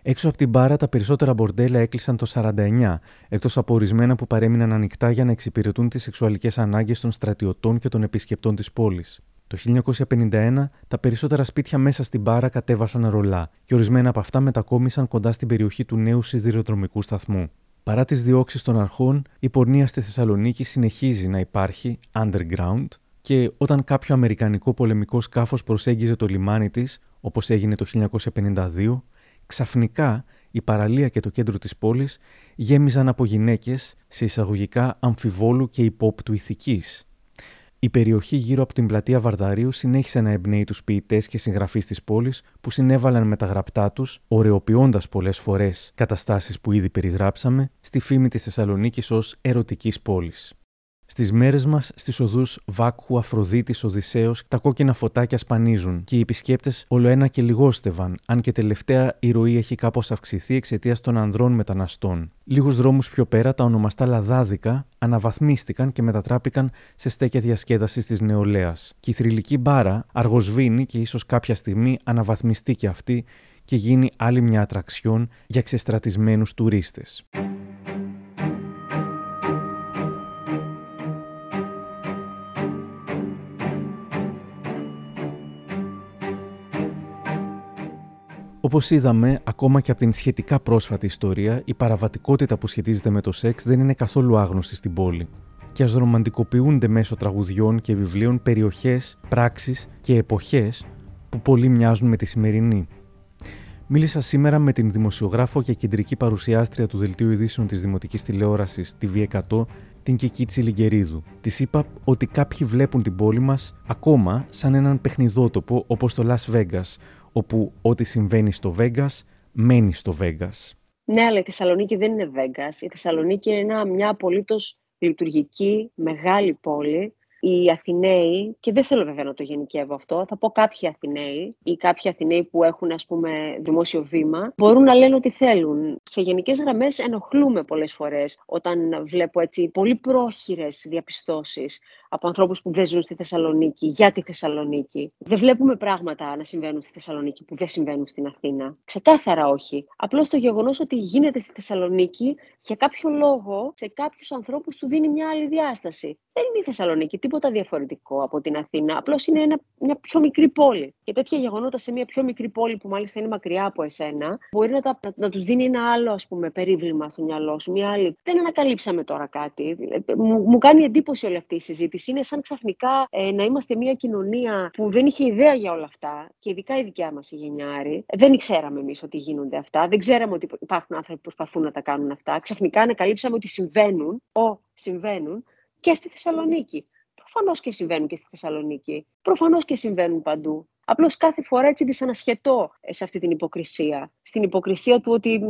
Speaker 2: Έξω από την μπάρα, τα περισσότερα μπορντέλα έκλεισαν το 49, εκτός από ορισμένα που παρέμειναν ανοιχτά για να εξυπηρετούν τις σεξουαλικές ανάγκες των στρατιωτών και των επισκεπτών της πόλης. Το 1951 τα περισσότερα σπίτια μέσα στην Πάρα κατέβασαν ρολά και ορισμένα από αυτά μετακόμισαν κοντά στην περιοχή του νέου σιδηροδρομικού σταθμού. Παρά τις διώξεις των αρχών, η πορνεία στη Θεσσαλονίκη συνεχίζει να υπάρχει underground και όταν κάποιο αμερικανικό πολεμικό σκάφος προσέγγιζε το λιμάνι της, όπως έγινε το 1952, ξαφνικά η παραλία και το κέντρο της πόλης γέμιζαν από γυναίκες σε εισαγωγικά αμφιβόλου και υπόπτου ηθικής, η περιοχή γύρω από την πλατεία Βαρδαρίου συνέχισε να εμπνέει τους ποιητές και συγγραφείς της πόλης που συνέβαλαν με τα γραπτά τους, ωρεοποιώντας πολλές φορές καταστάσεις που ήδη περιγράψαμε, στη φήμη της Θεσσαλονίκης ως ερωτικής πόλης. Στις μέρες μας, στις οδούς Βάκχου, Αφροδίτης, Οδυσσέως, τα κόκκινα φωτάκια σπανίζουν και οι επισκέπτες ολοένα και λιγόστευαν, αν και τελευταία η ροή έχει κάπως αυξηθεί εξαιτίας των ανδρών μεταναστών. Λίγους δρόμους πιο πέρα, τα ονομαστά λαδάδικα αναβαθμίστηκαν και μετατράπηκαν σε στέκια διασκέδασης της νεολαίας. Και η θρηλυκή μπάρα αργοσβήνει και ίσως κάποια στιγμή αναβαθμιστεί και αυτή και γίνει άλλη μια ατραξιόν για ξεστρατισμένους τουρίστες. Όπως είδαμε, ακόμα και από την σχετικά πρόσφατη ιστορία, η παραβατικότητα που σχετίζεται με το σεξ δεν είναι καθόλου άγνωστη στην πόλη. Και ας ρομαντικοποιούνται μέσω τραγουδιών και βιβλίων περιοχές, πράξεις και εποχές που πολύ μοιάζουν με τη σημερινή. Μίλησα σήμερα με την δημοσιογράφο και κεντρική παρουσιάστρια του Δελτίου Ειδήσεων της Δημοτικής Τηλεόρασης TV100, την Κική Λιγκερίδου. Της είπα ότι κάποιοι βλέπουν την πόλη μας ακόμα σαν έναν παιχνιδότοπο όπως το Las Vegas, όπου ό,τι συμβαίνει στο Vegas μένει στο Vegas.
Speaker 22: Ναι, αλλά η Θεσσαλονίκη δεν είναι Vegas. Η Θεσσαλονίκη είναι μια απολύτως λειτουργική, μεγάλη πόλη, οι Αθηναίοι, και δεν θέλω βέβαια να το γενικεύω αυτό, θα πω κάποιοι Αθηναίοι ή κάποιοι Αθηναίοι που έχουν ας πούμε δημόσιο βήμα, μπορούν να λένε ό,τι θέλουν. Σε γενικές γραμμές ενοχλούμε πολλές φορές όταν βλέπω έτσι πολύ πρόχειρες διαπιστώσεις από ανθρώπους που δεν ζουν στη Θεσσαλονίκη για τη Θεσσαλονίκη. Δεν βλέπουμε πράγματα να συμβαίνουν στη Θεσσαλονίκη που δεν συμβαίνουν στην Αθήνα. Ξεκάθαρα όχι. Απλώς το γεγονός ότι γίνεται στη Θεσσαλονίκη για κάποιο λόγο σε κάποιους ανθρώπους του δίνει μια άλλη διάσταση. Δεν είναι η Θεσσαλονίκη τίποτα διαφορετικό από την Αθήνα. Απλώς είναι ένα, μια πιο μικρή πόλη. Και τέτοια γεγονότα σε μια πιο μικρή πόλη που μάλιστα είναι μακριά από εσένα, μπορεί να, να, να τους δίνει ένα άλλο ας πούμε, περίβλημα στο μυαλό σου. Μια άλλη. Δεν ανακαλύψαμε τώρα κάτι. Μου, μου κάνει εντύπωση όλη αυτή η συζήτηση είναι σαν ξαφνικά ε, να είμαστε μια κοινωνία που δεν είχε ιδέα για όλα αυτά και ειδικά η δικιά μας η γενιάρη. Δεν ξέραμε εμείς ότι γίνονται αυτά. Δεν ξέραμε ότι υπάρχουν άνθρωποι που προσπαθούν να τα κάνουν αυτά. Ξαφνικά ανακαλύψαμε ότι συμβαίνουν, ο, συμβαίνουν και στη Θεσσαλονίκη. Προφανώς και συμβαίνουν και στη Θεσσαλονίκη. Προφανώς και συμβαίνουν παντού. Απλώς κάθε φορά έτσι δυσανασχετώ σε αυτή την υποκρισία. Στην υποκρισία του ότι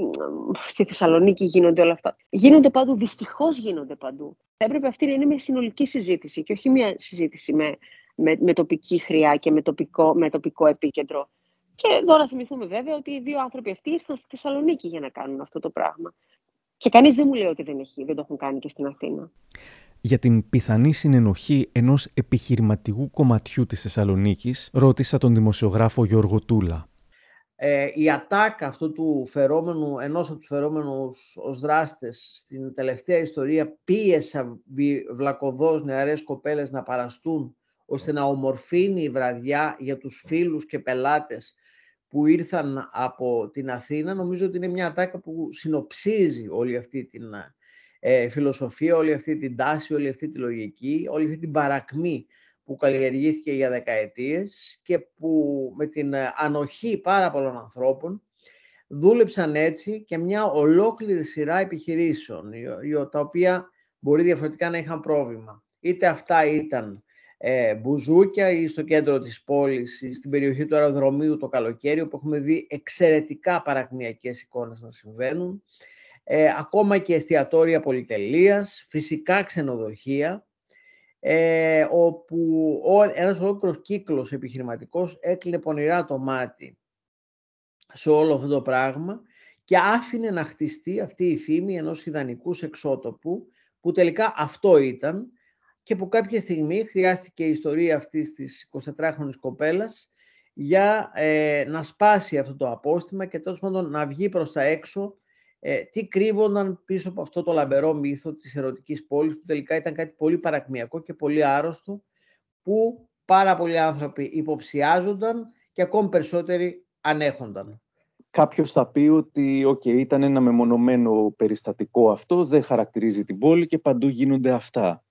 Speaker 22: στη Θεσσαλονίκη γίνονται όλα αυτά. Γίνονται παντού, δυστυχώς γίνονται παντού. Θα έπρεπε αυτή να είναι μια συνολική συζήτηση και όχι μια συζήτηση με, με, με τοπική χρειά και με τοπικό, με τοπικό επίκεντρο. Και εδώ να θυμηθούμε βέβαια ότι οι δύο άνθρωποι αυτοί ήρθαν στη Θεσσαλονίκη για να κάνουν αυτό το πράγμα. Και κανείς δεν μου λέει ότι δεν, έχει, δεν το έχουν κάνει και στην Αθήνα
Speaker 2: για την πιθανή συνενοχή ενός επιχειρηματικού κομματιού της Θεσσαλονίκης, ρώτησα τον δημοσιογράφο Γιώργο Τούλα.
Speaker 4: Ε, η ατάκα αυτού του φερόμενου, ενός από τους φερόμενους ως δράστες στην τελευταία ιστορία πίεσα βλακοδός νεαρές κοπέλες να παραστούν ώστε να ομορφύνει η βραδιά για τους φίλους και πελάτες που ήρθαν από την Αθήνα, νομίζω ότι είναι μια ατάκα που συνοψίζει όλη αυτή την ε, φιλοσοφία, όλη αυτή την τάση, όλη αυτή τη λογική, όλη αυτή την παρακμή που καλλιεργήθηκε για δεκαετίες και που με την ε, ανοχή πάρα πολλών ανθρώπων δούλεψαν έτσι και μια ολόκληρη σειρά επιχειρήσεων, τα οποία μπορεί διαφορετικά να είχαν πρόβλημα. Είτε αυτά ήταν ε, μπουζούκια ή στο κέντρο της πόλης, ή στην περιοχή του αεροδρομίου το καλοκαίρι, όπου έχουμε δει εξαιρετικά παρακμιακές εικόνες να συμβαίνουν, ε, ακόμα και εστιατόρια πολυτελείας, φυσικά ξενοδοχεία, ε, όπου ο, ένας ολόκληρος κύκλος επιχειρηματικός έκλεινε πονηρά το μάτι σε όλο αυτό το πράγμα και άφηνε να χτιστεί αυτή η φήμη ενός ιδανικούς εξώτοπου που τελικά αυτό ήταν και που κάποια στιγμή χρειάστηκε η ιστορία αυτής της 24χρονης κοπέλας για ε, να σπάσει αυτό το απόστημα και τόσο πάντων να βγει προς τα έξω ε, τι κρύβονταν πίσω από αυτό το λαμπερό μύθο της ερωτικής πόλης που τελικά ήταν κάτι πολύ παρακμιακό και πολύ άρρωστο που πάρα πολλοί άνθρωποι υποψιάζονταν και ακόμη περισσότεροι ανέχονταν.
Speaker 2: Κάποιος θα πει ότι okay, ήταν ένα μεμονωμένο περιστατικό αυτό, δεν χαρακτηρίζει την πόλη και παντού γίνονται αυτά.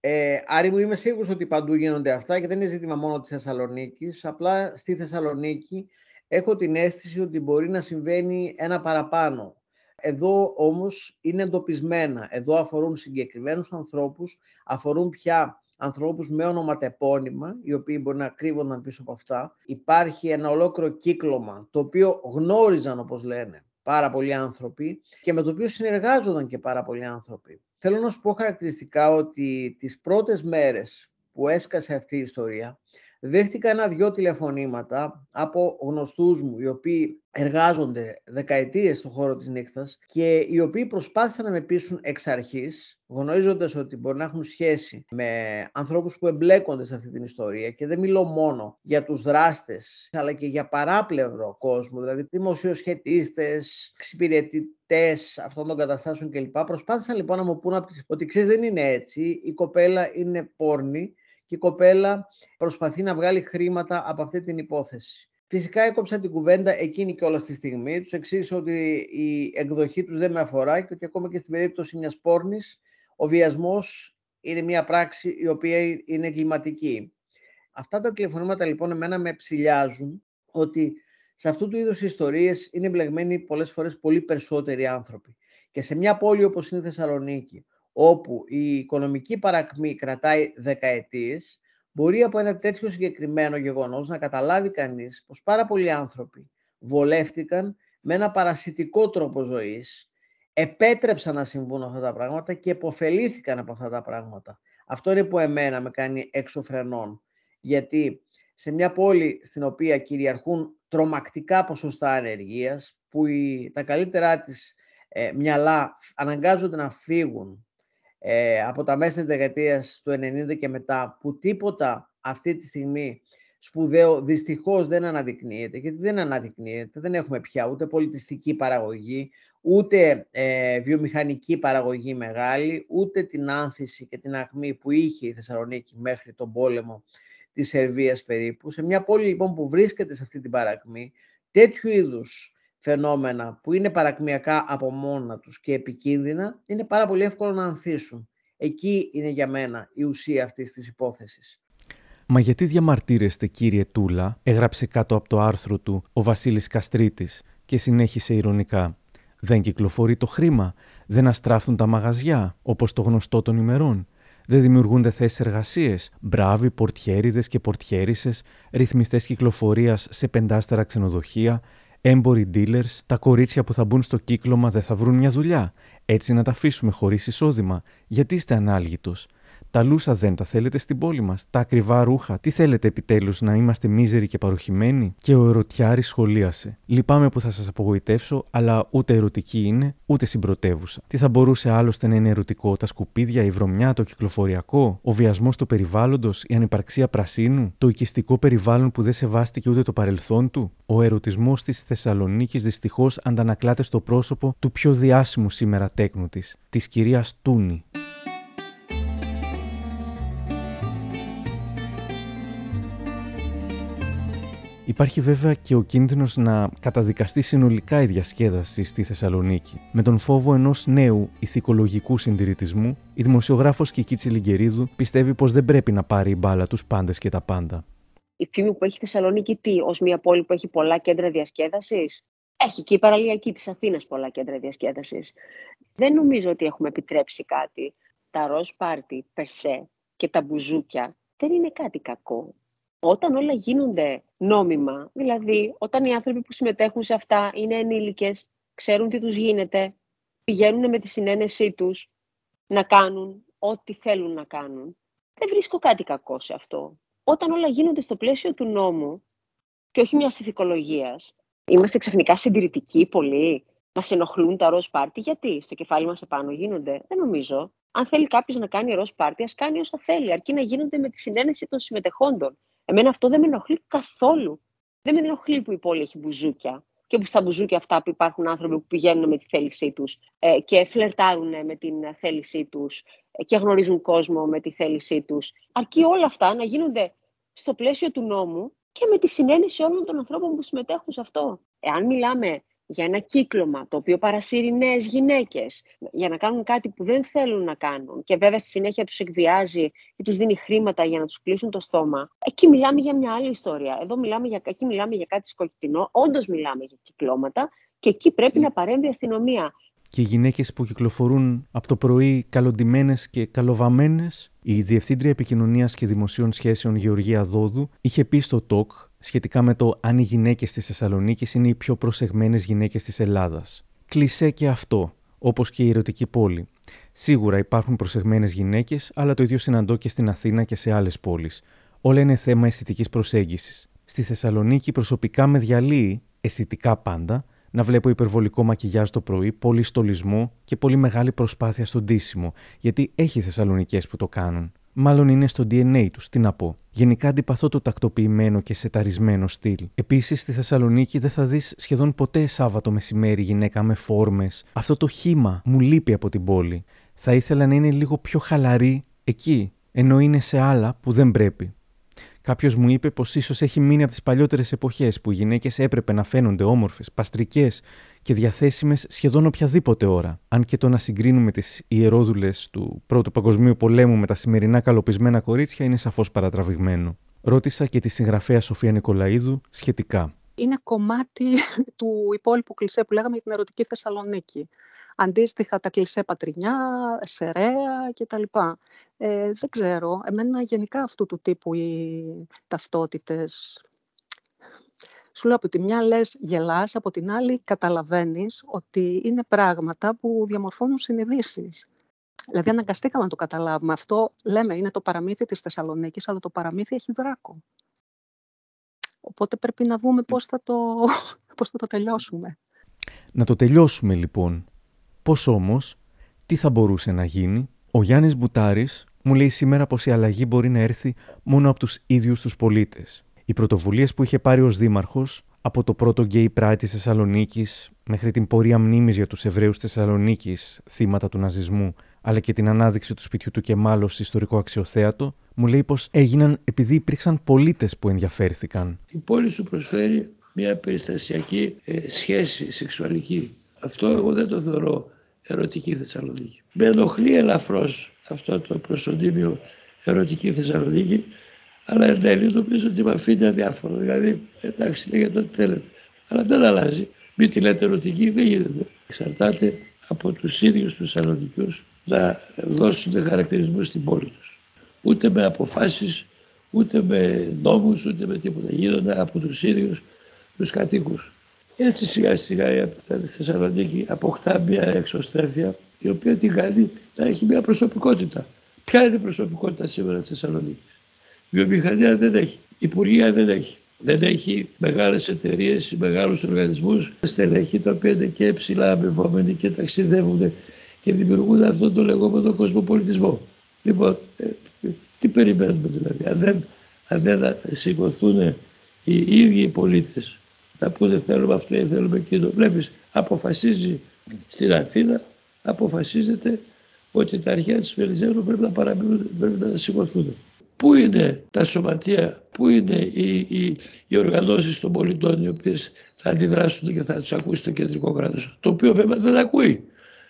Speaker 4: Ε, Άρη μου είμαι σίγουρος ότι παντού γίνονται αυτά και δεν είναι ζήτημα μόνο της Θεσσαλονίκης. Απλά στη Θεσσαλονίκη έχω την αίσθηση ότι μπορεί να συμβαίνει ένα παραπάνω. Εδώ όμως είναι εντοπισμένα. Εδώ αφορούν συγκεκριμένους ανθρώπους, αφορούν πια ανθρώπους με ονοματεπώνυμα, οι οποίοι μπορεί να κρύβονταν πίσω από αυτά. Υπάρχει ένα ολόκληρο κύκλωμα, το οποίο γνώριζαν, όπως λένε, πάρα πολλοί άνθρωποι και με το οποίο συνεργάζονταν και πάρα πολλοί άνθρωποι. Θέλω να σου πω χαρακτηριστικά ότι τις πρώτες μέρες που έσκασε αυτή η ιστορία, δέχτηκα ένα-δυο τηλεφωνήματα από γνωστούς μου, οι οποίοι εργάζονται δεκαετίες στον χώρο της νύχτας και οι οποίοι προσπάθησαν να με πείσουν εξ αρχής, γνωρίζοντας ότι μπορεί να έχουν σχέση με ανθρώπους που εμπλέκονται σε αυτή την ιστορία και δεν μιλώ μόνο για τους δράστες, αλλά και για παράπλευρο κόσμο, δηλαδή δημοσιοσχετίστες, εξυπηρετητές αυτών των καταστάσεων κλπ. Προσπάθησαν λοιπόν να μου πούνε ότι ξέρεις δεν είναι έτσι, η κοπέλα είναι πόρνη και η κοπέλα προσπαθεί να βγάλει χρήματα από αυτή την υπόθεση. Φυσικά έκοψα την κουβέντα εκείνη και όλα στη στιγμή. Τους εξήγησα ότι η εκδοχή τους δεν με αφορά και ότι ακόμα και στην περίπτωση μιας πόρνης, ο βιασμός είναι μια πράξη η οποία είναι εγκληματική. Αυτά τα τηλεφωνήματα λοιπόν εμένα με ψηλιάζουν ότι σε αυτού του είδους ιστορίες είναι εμπλεγμένοι πολλές φορές πολύ περισσότεροι άνθρωποι. Και σε μια πόλη όπως είναι η Θεσσαλονίκη, όπου η οικονομική παρακμή κρατάει δεκαετίες, μπορεί από ένα τέτοιο συγκεκριμένο γεγονός να καταλάβει κανείς πως πάρα πολλοί άνθρωποι βολεύτηκαν με ένα παρασιτικό τρόπο ζωής, επέτρεψαν να συμβούν αυτά τα πράγματα και επωφελήθηκαν από αυτά τα πράγματα. Αυτό είναι που εμένα με κάνει εξωφρενών. Γιατί σε μια πόλη στην οποία κυριαρχούν τρομακτικά ποσοστά ανεργίας, που οι, τα καλύτερά της ε, μυαλά αναγκάζονται να φύγουν ε, από τα μέσα της δεκαετίας του 90 και μετά, που τίποτα αυτή τη στιγμή σπουδαίο δυστυχώς δεν αναδεικνύεται, γιατί δεν αναδεικνύεται, δεν έχουμε πια ούτε πολιτιστική παραγωγή, ούτε ε, βιομηχανική παραγωγή μεγάλη, ούτε την άνθηση και την αχμή που είχε η Θεσσαλονίκη μέχρι τον πόλεμο της Σερβίας περίπου. Σε μια πόλη λοιπόν που βρίσκεται σε αυτή την παρακμή, τέτοιου είδους φαινόμενα που είναι παρακμιακά από μόνα τους και επικίνδυνα, είναι πάρα πολύ εύκολο να ανθίσουν. Εκεί είναι για μένα η ουσία αυτής της υπόθεσης.
Speaker 2: Μα γιατί διαμαρτύρεστε κύριε Τούλα, έγραψε κάτω από το άρθρο του ο Βασίλης Καστρίτης και συνέχισε ηρωνικά. Δεν κυκλοφορεί το χρήμα, δεν αστράφουν τα μαγαζιά, όπως το γνωστό των ημερών. Δεν δημιουργούνται θέσεις εργασίες. Μπράβοι, πορτιέριδες και πορτιέρισε, ρυθμιστές κυκλοφορίας σε πεντάστερα ξενοδοχεία, έμποροι dealers, τα κορίτσια που θα μπουν στο κύκλωμα δεν θα βρουν μια δουλειά. Έτσι να τα αφήσουμε χωρίς εισόδημα. Γιατί είστε ανάλγητος. Τα λούσα δεν τα θέλετε στην πόλη μας. Τα ακριβά ρούχα. Τι θέλετε επιτέλους, να είμαστε μίζεροι και παροχημένοι; Και ο ερωτιάρης σχολίασε. Λυπάμαι που θα σας απογοητεύσω, αλλά ούτε ερωτική είναι, ούτε συμπρωτεύουσα. Τι θα μπορούσε άλλωστε να είναι ερωτικό, τα σκουπίδια, η βρωμιά, το κυκλοφοριακό, ο βιασμός του περιβάλλοντος, η ανυπαρξία πρασίνου, το οικιστικό περιβάλλον που δεν σεβάστηκε ούτε το παρελθόν του; Ο ερωτισμός της Θεσσαλονίκης δυστυχώς αντανακλάται στο πρόσωπο του πιο διάσημου σήμερα τέκνου της, της κυρίας Τούνη. Υπάρχει βέβαια και ο κίνδυνος να καταδικαστεί συνολικά η διασκέδαση στη Θεσσαλονίκη. Με τον φόβο ενός νέου ηθικολογικού συντηρητισμού, η δημοσιογράφος Κική Λιγκερίδου πιστεύει πως δεν πρέπει να πάρει η μπάλα τους πάντες και τα πάντα.
Speaker 22: Η φήμη που έχει η Θεσσαλονίκη, τι, ως μια πόλη που έχει πολλά κέντρα διασκέδασης; Έχει και η παραλιακή της Αθήνας πολλά κέντρα διασκέδασης. Δεν νομίζω ότι έχουμε επιτρέψει κάτι. Τα ροζ πάρτι, περσέ και τα μπουζούκια δεν είναι κάτι κακό όταν όλα γίνονται νόμιμα, δηλαδή όταν οι άνθρωποι που συμμετέχουν σε αυτά είναι ενήλικες, ξέρουν τι τους γίνεται, πηγαίνουν με τη συνένεσή τους να κάνουν ό,τι θέλουν να κάνουν, δεν βρίσκω κάτι κακό σε αυτό. Όταν όλα γίνονται στο πλαίσιο του νόμου και όχι μιας ηθικολογίας, είμαστε ξαφνικά συντηρητικοί πολύ, μας ενοχλούν τα ροζ πάρτι, γιατί στο κεφάλι μας επάνω γίνονται. Δεν νομίζω. Αν θέλει κάποιος να κάνει ροζ πάρτι, ας κάνει όσα θέλει, αρκεί να γίνονται με τη συνένεση των συμμετεχόντων. Εμένα αυτό δεν με ενοχλεί καθόλου. Δεν με ενοχλεί που η πόλη έχει μπουζούκια και που στα μπουζούκια αυτά που υπάρχουν άνθρωποι που πηγαίνουν με τη θέλησή τους ε, και φλερτάρουν με την θέλησή τους ε, και γνωρίζουν κόσμο με τη θέλησή τους. Αρκεί όλα αυτά να γίνονται στο πλαίσιο του νόμου και με τη συνένεση όλων των ανθρώπων που συμμετέχουν σε αυτό. Εάν μιλάμε για ένα κύκλωμα το οποίο παρασύρει νέες γυναίκες για να κάνουν κάτι που δεν θέλουν να κάνουν και βέβαια στη συνέχεια τους εκβιάζει ή τους δίνει χρήματα για να τους κλείσουν το στόμα. Εκεί μιλάμε για μια άλλη ιστορία. Εδώ μιλάμε για, εκεί μιλάμε για κάτι σκοτεινό. Όντως μιλάμε για κυκλώματα και εκεί πρέπει να παρέμβει η αστυνομία.
Speaker 2: Και οι γυναίκες που κυκλοφορούν από το πρωί καλοντημένε και καλοβαμμένες. Η Διευθύντρια Επικοινωνίας και Δημοσίων Σχέσεων Γεωργία Δόδου είχε πει στο ΤΟΚ σχετικά με το αν οι γυναίκες της Θεσσαλονίκης είναι οι πιο προσεγμένες γυναίκες της Ελλάδας. Κλεισέ και αυτό, όπως και η ερωτική πόλη. Σίγουρα υπάρχουν προσεγμένες γυναίκες, αλλά το ίδιο συναντώ και στην Αθήνα και σε άλλες πόλεις. Όλα είναι θέμα αισθητικής προσέγγισης. Στη Θεσσαλονίκη προσωπικά με διαλύει, αισθητικά πάντα, να βλέπω υπερβολικό μακιγιάζ το πρωί, πολύ στολισμό και πολύ μεγάλη προσπάθεια στον τίσιμο, γιατί έχει Θεσσαλονικές που το κάνουν. Μάλλον είναι στο DNA τους, τι να πω. Γενικά αντιπαθώ το τακτοποιημένο και σεταρισμένο στυλ. Επίσης στη Θεσσαλονίκη δεν θα δεις σχεδόν ποτέ Σάββατο μεσημέρι γυναίκα με φόρμες. Αυτό το χήμα μου λείπει από την πόλη. Θα ήθελα να είναι λίγο πιο χαλαρή εκεί, ενώ είναι σε άλλα που δεν πρέπει. Κάποιος μου είπε πως ίσως έχει μείνει από τις παλιότερες εποχές που οι γυναίκες έπρεπε να φαίνονται όμορφες, παστρικές και διαθέσιμες σχεδόν οποιαδήποτε ώρα. Αν και το να συγκρίνουμε τις ιερόδουλες του Πρώτου Παγκοσμίου Πολέμου με τα σημερινά καλοπισμένα κορίτσια είναι σαφώς παρατραβηγμένο. Ρώτησα και τη συγγραφέα Σοφία Νικολαίδου σχετικά.
Speaker 17: είναι κομμάτι του υπόλοιπου κλισέ που λέγαμε για την ερωτική Θεσσαλονίκη. Αντίστοιχα τα κλισέ Πατρινιά, Σεραία κτλ. Ε, δεν ξέρω, εμένα γενικά αυτού του τύπου οι ταυτότητες σου λέω από τη μια λες γελάς, από την άλλη καταλαβαίνεις ότι είναι πράγματα που διαμορφώνουν συνειδήσεις. Δηλαδή αναγκαστήκαμε να το καταλάβουμε. Αυτό λέμε είναι το παραμύθι της Θεσσαλονίκης, αλλά το παραμύθι έχει δράκο. Οπότε πρέπει να δούμε πώς θα το, πώς θα το τελειώσουμε.
Speaker 2: Να το τελειώσουμε λοιπόν. Πώς όμως, τι θα μπορούσε να γίνει; Ο Γιάννης Μπουτάρης μου λέει σήμερα πως η αλλαγή μπορεί να έρθει μόνο από τους ίδιους τους πολίτες. Οι πρωτοβουλίες που είχε πάρει ως δήμαρχος, από το πρώτο Gay Pride της Θεσσαλονίκης μέχρι την πορεία μνήμης για τους Εβραίους Θεσσαλονίκης, θύματα του ναζισμού, αλλά και την ανάδειξη του σπιτιού του Κεμάλ ως ιστορικό αξιοθέατο, μου λέει πως έγιναν επειδή υπήρξαν πολίτες που ενδιαφέρθηκαν.
Speaker 18: Η πόλη σου προσφέρει μια περιστασιακή ε, σχέση σεξουαλική. Αυτό εγώ δεν το θεωρώ ερωτική Θεσσαλονίκη. Με ενοχλεί ελαφρώς αυτό το προσωνύμιο ερωτική Θεσσαλονίκη, αλλά εν τέλει νομίζω ότι με αφήνει αδιάφορο. Δηλαδή, εντάξει, λέγεται ό,τι θέλετε. Αλλά δεν αλλάζει. Μην τη λέτε ερωτική, δεν γίνεται. Εξαρτάται από τους ίδιους τους Θεσσαλονικιούς να δώσουν χαρακτηρισμούς στην πόλη τους. Ούτε με αποφάσεις, ούτε με νόμους, ούτε με τίποτα. Γίνονται από τους ίδιους τους κατοίκους. Έτσι σιγά σιγά η Θεσσαλονίκη αποκτά μια εξωστρέφεια η οποία την κάνει να έχει μια προσωπικότητα. Ποια είναι η προσωπικότητα σήμερα της Θεσσαλονίκης; Βιομηχανία δεν έχει, υπουργεία δεν έχει. Δεν έχει μεγάλες εταιρείες ή μεγάλους οργανισμούς, στελέχη τα οποία είναι και ψηλά αμοιβόμενοι και ταξιδεύουν και δημιουργούν αυτόν τον λεγόμενο κοσμοπολιτισμό. Λοιπόν, ε, τι περιμένουμε δηλαδή, αν δεν, αν δεν σηκωθούν οι ίδιοι οι πολίτες να πούνε θέλουμε αυτό ή θέλουμε εκείνο. Βλέπεις, αποφασίζει στην Αθήνα, αποφασίζεται ότι τα αρχαία της Βελιζέρου πρέπει να παραμείνουν, πρέπει να σηκωθούν. Πού είναι τα σωματεία, πού είναι οι, οι, οι οργανώσεις των πολιτών οι οποίες θα αντιδράσουν και θα τους ακούσει το κεντρικό κράτος, το οποίο βέβαια δεν ακούει.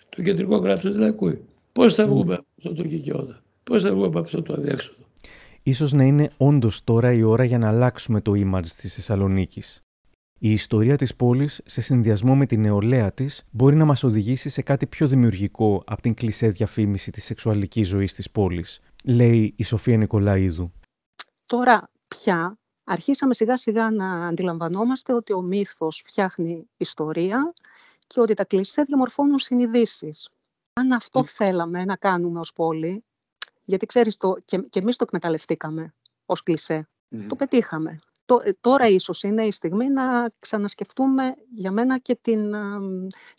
Speaker 18: Το κεντρικό κράτος δεν ακούει. Πώς θα βγούμε από αυτό το κικαιώνα, πώς θα βγούμε από αυτό το αδιέξοδο;
Speaker 2: Ίσως να είναι όντως τώρα η ώρα για να αλλάξουμε το image της Θεσσαλονίκης. Η ιστορία της πόλης, σε συνδυασμό με την νεολαία της, μπορεί να μας οδηγήσει σε κάτι πιο δημιουργικό από την κλισέ διαφήμιση της σεξουαλικής ζωής της πόλης, λέει η Σοφία Νικολαίδου.
Speaker 17: Τώρα πια αρχίσαμε σιγά σιγά να αντιλαμβανόμαστε ότι ο μύθος φτιάχνει ιστορία και ότι τα κλισέ διαμορφώνουν συνειδήσεις. Αν αυτό θέλαμε να κάνουμε ως πόλη, γιατί ξέρεις, το, και, και εμείς το εκμεταλλευτήκαμε ως κλισέ, το πετύχαμε. Ε, τώρα ίσως είναι η στιγμή να ξανασκεφτούμε για μένα και την,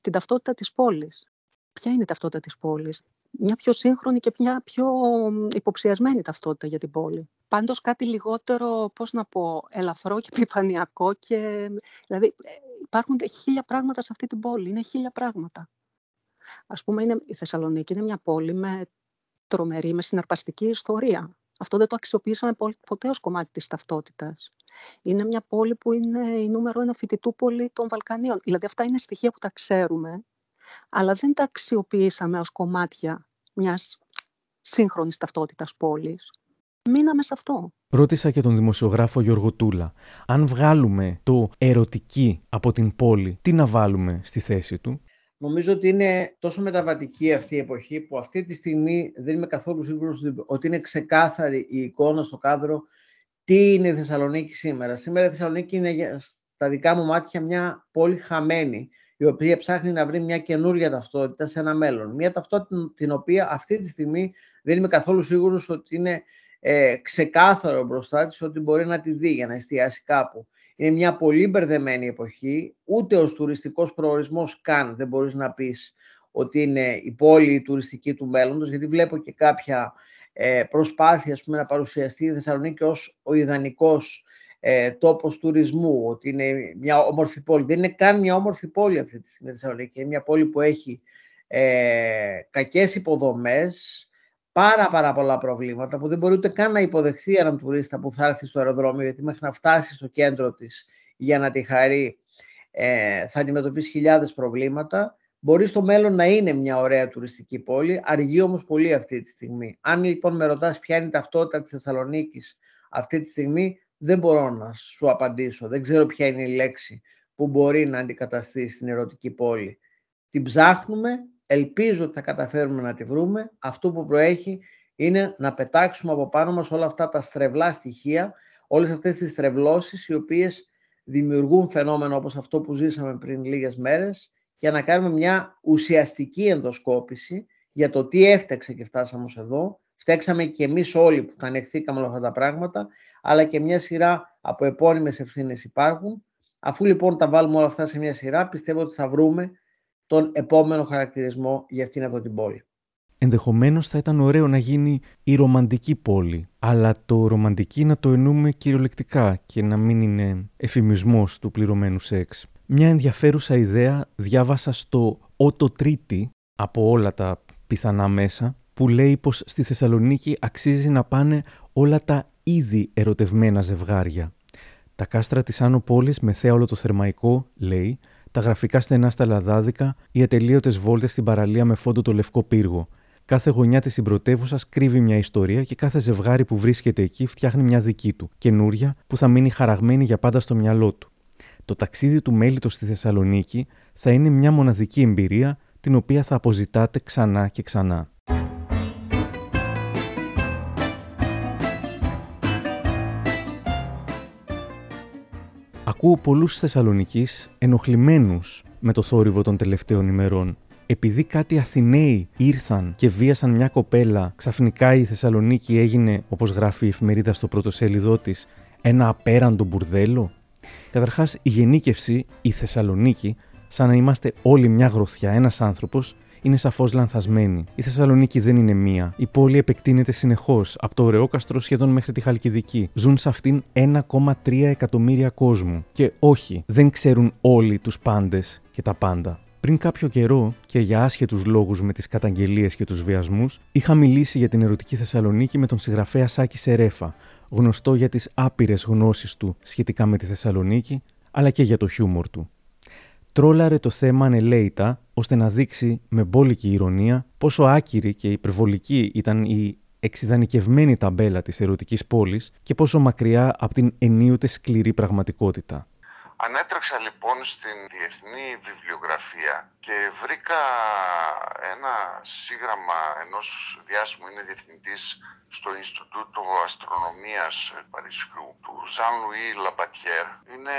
Speaker 17: την ταυτότητα της πόλης. Ποια είναι η ταυτότητα της πόλης; Μια πιο σύγχρονη και μια πιο υποψιασμένη ταυτότητα για την πόλη. Πάντως κάτι λιγότερο, πώς να πω, ελαφρό και επιφανειακό και... Δηλαδή ε, υπάρχουν χίλια πράγματα σε αυτή την πόλη, είναι χίλια πράγματα. Ας πούμε, είναι, η Θεσσαλονίκη είναι μια πόλη με τρομερή, με συναρπαστική ιστορία. Αυτό δεν το αξιοποιήσαμε ποτέ ως κομμάτι της ταυτότητας. Είναι μια πόλη που είναι η νούμερο ένα φοιτητούπολη των Βαλκανίων. Δηλαδή αυτά είναι στοιχεία που τα ξέρουμε, αλλά δεν τα αξιοποιήσαμε ως κομμάτια μιας σύγχρονης ταυτότητας πόλης. Μείναμε σε αυτό.
Speaker 2: Ρώτησα και τον δημοσιογράφο Γιώργο Τούλα. Αν βγάλουμε το ερωτική από την πόλη, τι να βάλουμε στη θέση του;
Speaker 4: Νομίζω ότι είναι τόσο μεταβατική αυτή η εποχή που αυτή τη στιγμή δεν είμαι καθόλου σίγουρος ότι είναι ξεκάθαρη η εικόνα στο κάδρο τι είναι η Θεσσαλονίκη σήμερα; Σήμερα η Θεσσαλονίκη είναι στα δικά μου μάτια μια πόλη χαμένη, η οποία ψάχνει να βρει μια καινούρια ταυτότητα σε ένα μέλλον. Μια ταυτότητα την οποία αυτή τη στιγμή δεν είμαι καθόλου σίγουρος ότι είναι ε, ξεκάθαρο μπροστά της ότι μπορεί να τη δει για να εστιάσει κάπου. Είναι μια πολύ μπερδεμένη εποχή, ούτε ως τουριστικός προορισμός καν δεν μπορείς να πεις ότι είναι η πόλη τουριστική του μέλλοντος, γιατί βλέπω και κάποια ε, προσπάθεια πούμε, να παρουσιαστεί η Θεσσαλονίκη ως ο ιδανικός ε, τόπος τουρισμού, ότι είναι μια όμορφη πόλη. Δεν είναι καν μια όμορφη πόλη αυτή τη στιγμή η Θεσσαλονίκη. Είναι μια πόλη που έχει ε, κακές υποδομές, πάρα πάρα πολλά προβλήματα που δεν μπορεί ούτε καν να υποδεχθεί έναν τουρίστα που θα έρθει στο αεροδρόμιο γιατί μέχρι να φτάσει στο κέντρο της για να τη χαρεί ε, θα αντιμετωπίσει χιλιάδες προβλήματα. Μπορεί στο μέλλον να είναι μια ωραία τουριστική πόλη, αργεί όμως πολύ αυτή τη στιγμή. Αν λοιπόν με ρωτάς ποια είναι η ταυτότητα της Θεσσαλονίκης αυτή τη στιγμή, δεν μπορώ να σου απαντήσω. Δεν ξέρω ποια είναι η λέξη που μπορεί να αντικαταστήσει την ερωτική πόλη. Την ψάχνουμε, ελπίζω ότι θα καταφέρουμε να τη βρούμε. Αυτό που προέχει είναι να πετάξουμε από πάνω μας όλα αυτά τα στρεβλά στοιχεία, όλες αυτές τις στρεβλώσεις οι οποίες δημιουργούν φαινόμενα όπως αυτό που ζήσαμε πριν λίγες μέρες για να κάνουμε μια ουσιαστική ενδοσκόπηση για το τι έφταξε και φτάσαμε ως εδώ. Φταίξαμε και εμείς όλοι που τα ανεχθήκαμε όλα αυτά τα πράγματα, αλλά και μια σειρά από επώνυμες ευθύνες υπάρχουν. Αφού λοιπόν τα βάλουμε όλα αυτά σε μια σειρά, πιστεύω ότι θα βρούμε τον επόμενο χαρακτηρισμό για αυτήν εδώ την πόλη.
Speaker 2: Ενδεχομένως θα ήταν ωραίο να γίνει η ρομαντική πόλη, αλλά το ρομαντική να το εννοούμε κυριολεκτικά και να μην είναι εφημισμός του πληρωμένου σεξ. Μια ενδιαφέρουσα ιδέα διάβασα στο Ότο Τρίτη από όλα τα πιθανά μέσα που λέει πως στη Θεσσαλονίκη αξίζει να πάνε όλα τα ήδη ερωτευμένα ζευγάρια. Τα κάστρα της Άνω Πόλης με θέα όλο το θερμαϊκό, λέει, τα γραφικά στενά στα λαδάδικα, οι ατελείωτες βόλτες στην παραλία με φόντο το λευκό πύργο. Κάθε γωνιά της συμπρωτεύουσας κρύβει μια ιστορία και κάθε ζευγάρι που βρίσκεται εκεί φτιάχνει μια δική του, καινούρια, που θα μείνει χαραγμένη για πάντα στο μυαλό του. Το ταξίδι του μέλητος στη Θεσσαλονίκη θα είναι μια μοναδική εμπειρία την οποία θα αποζητάτε ξανά και ξανά. Ακούω πολλούς Θεσσαλονικείς ενοχλημένους με το θόρυβο των τελευταίων ημερών. Επειδή κάτι Αθηναίοι ήρθαν και βίασαν μια κοπέλα, ξαφνικά η Θεσσαλονίκη έγινε, όπως γράφει η εφημερίδα στο πρωτοσέλιδό της, ένα απέραντο μπουρδέλο. Καταρχάς, η γενίκευση, η Θεσσαλονίκη, σαν να είμαστε όλοι μια γροθιά, ένας άνθρωπος, είναι σαφώς λανθασμένη. Η Θεσσαλονίκη δεν είναι μία. Η πόλη επεκτείνεται συνεχώς, από το Ρεόκαστρο σχεδόν μέχρι τη Χαλκιδική. Ζουν σε αυτήν 1,3 εκατομμύρια κόσμου. Και όχι, δεν ξέρουν όλοι τους πάντες και τα πάντα. Πριν κάποιο καιρό και για άσχετους λόγους με τις καταγγελίες και τους βιασμούς, είχα μιλήσει για την ερωτική Θεσσαλονίκη με τον συγγραφέα Σάκη Σερέφα, γνωστό για τις άπειρες γνώσεις του σχετικά με τη Θεσσαλονίκη, αλλά και για το χιούμορ του τρόλαρε το θέμα ανελαίητα ώστε να δείξει με μπόλικη ηρωνία πόσο άκυρη και υπερβολική ήταν η εξειδανικευμένη ταμπέλα της ερωτικής πόλης και πόσο μακριά από την ενίοτε σκληρή πραγματικότητα.
Speaker 23: Ανέτρεξα λοιπόν στην διεθνή βιβλιογραφία και βρήκα ένα σύγγραμμα ενός διάσημου είναι διευθυντής στο Ινστιτούτο Αστρονομίας Παρισιού του Ζαν Λουί Λαμπατιέρ. Είναι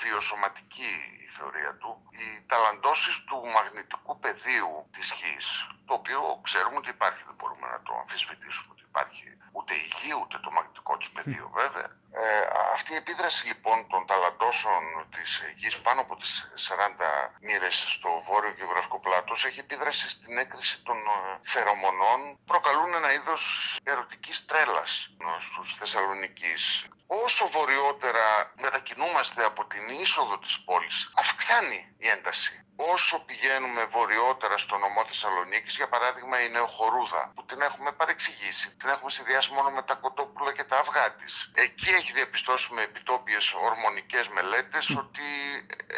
Speaker 23: βιοσωματική η θεωρία του. Οι ταλαντώσεις του μαγνητικού πεδίου της Γης, το οποίο ξέρουμε ότι υπάρχει, δεν μπορούμε να το αμφισβητήσουμε ότι υπάρχει ούτε η Γη ούτε το μαγνητικό της πεδίο βέβαια. Ε, αυτή η επίδραση λοιπόν των ταλαντώσεων της Γης πάνω από τις 40 μοίρες στο βόρειο γεωγραφικό πλάτος έχει επίδραση στην έκρηση των ε, φερομονών προκαλούν ένα είδος ερωτικής τρέλας στους Θεσσαλονικείς. Όσο βορειότερα μετακινούμαστε από την είσοδο της πόλης, αυξάνει η ένταση. Όσο πηγαίνουμε βορειότερα στο νομό Θεσσαλονίκης, για παράδειγμα η Νεοχορούδα, που την έχουμε παρεξηγήσει, την έχουμε συνδυάσει μόνο με τα κοτόπουλα και τα αυγά της. Εκεί έχει διαπιστώσει με επιτόπιες ορμονικές μελέτες ότι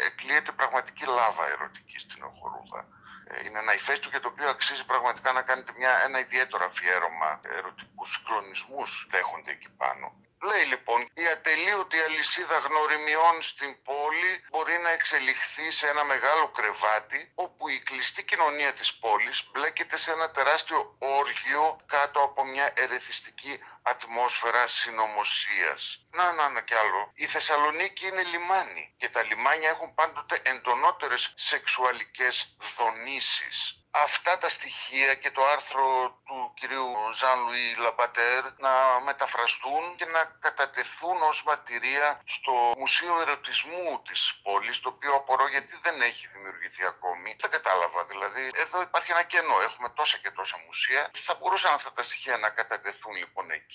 Speaker 23: εκλείεται πραγματική λάβα ερωτική στην Νεοχορούδα. Ε, είναι ένα ηφαίστειο για το οποίο αξίζει πραγματικά να κάνετε μια, ένα ιδιαίτερο αφιέρωμα. Ερωτικούς κλονισμούς δέχονται εκεί πάνω. Λέει λοιπόν, η ατελείωτη αλυσίδα γνωριμιών στην πόλη μπορεί να εξελιχθεί σε ένα μεγάλο κρεβάτι όπου η κλειστή κοινωνία της πόλης μπλέκεται σε ένα τεράστιο όργιο κάτω από μια ερεθιστική ατμόσφαιρα συνωμοσίας. Να, να, να κι άλλο. Η Θεσσαλονίκη είναι λιμάνι και τα λιμάνια έχουν πάντοτε εντονότερες σεξουαλικές δονήσεις. Αυτά τα στοιχεία και το άρθρο του κυρίου Ζαν Λουί Λαπατέρ να μεταφραστούν και να κατατεθούν ως μαρτυρία στο Μουσείο Ερωτισμού της πόλης, το οποίο απορώ γιατί δεν έχει δημιουργηθεί ακόμη. Δεν κατάλαβα δηλαδή. Εδώ υπάρχει ένα κενό. Έχουμε τόσα και τόσα μουσεία. Θα μπορούσαν αυτά τα στοιχεία να κατατεθούν λοιπόν εκεί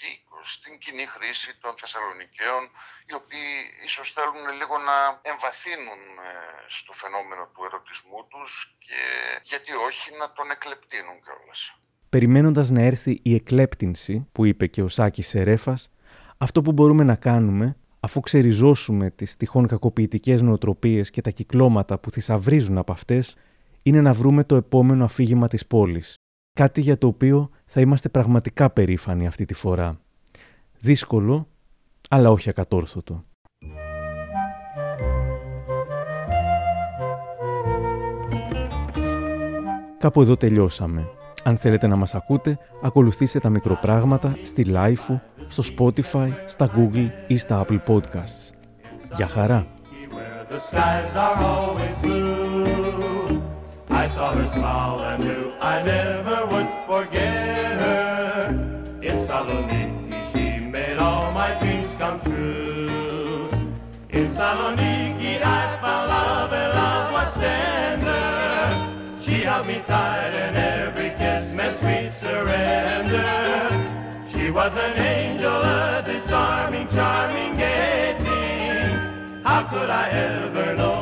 Speaker 23: στην κοινή χρήση των Θεσσαλονικαίων οι οποίοι ίσως θέλουν λίγο να εμβαθύνουν ε, στο φαινόμενο του ερωτισμού τους και γιατί όχι να τον εκλεπτύνουν κιόλας.
Speaker 2: Περιμένοντας να έρθει η εκλέπτυνση που είπε και ο Σάκης Σερέφας, αυτό που μπορούμε να κάνουμε αφού ξεριζώσουμε τις τυχόν κακοποιητικές νοοτροπίες και τα κυκλώματα που θησαυρίζουν από αυτές, είναι να βρούμε το επόμενο αφήγημα της πόλης. Κάτι για το οποίο θα είμαστε πραγματικά περήφανοι αυτή τη φορά. Δύσκολο, αλλά όχι ακατόρθωτο. Κάπου εδώ τελειώσαμε. Αν θέλετε να μας ακούτε, ακολουθήστε τα μικροπράγματα στη Lifeo, στο Spotify, στα Google ή στα Apple Podcasts. Γεια χαρά!
Speaker 21: the skies are always blue. I saw her smile and knew I never would forget her. In Saloniki, she made all my dreams come true. In Saloniki, I found love and love was tender. She held me tight and every kiss meant sweet surrender. She was an angel, a disarming, charming, gay thing. How could I ever know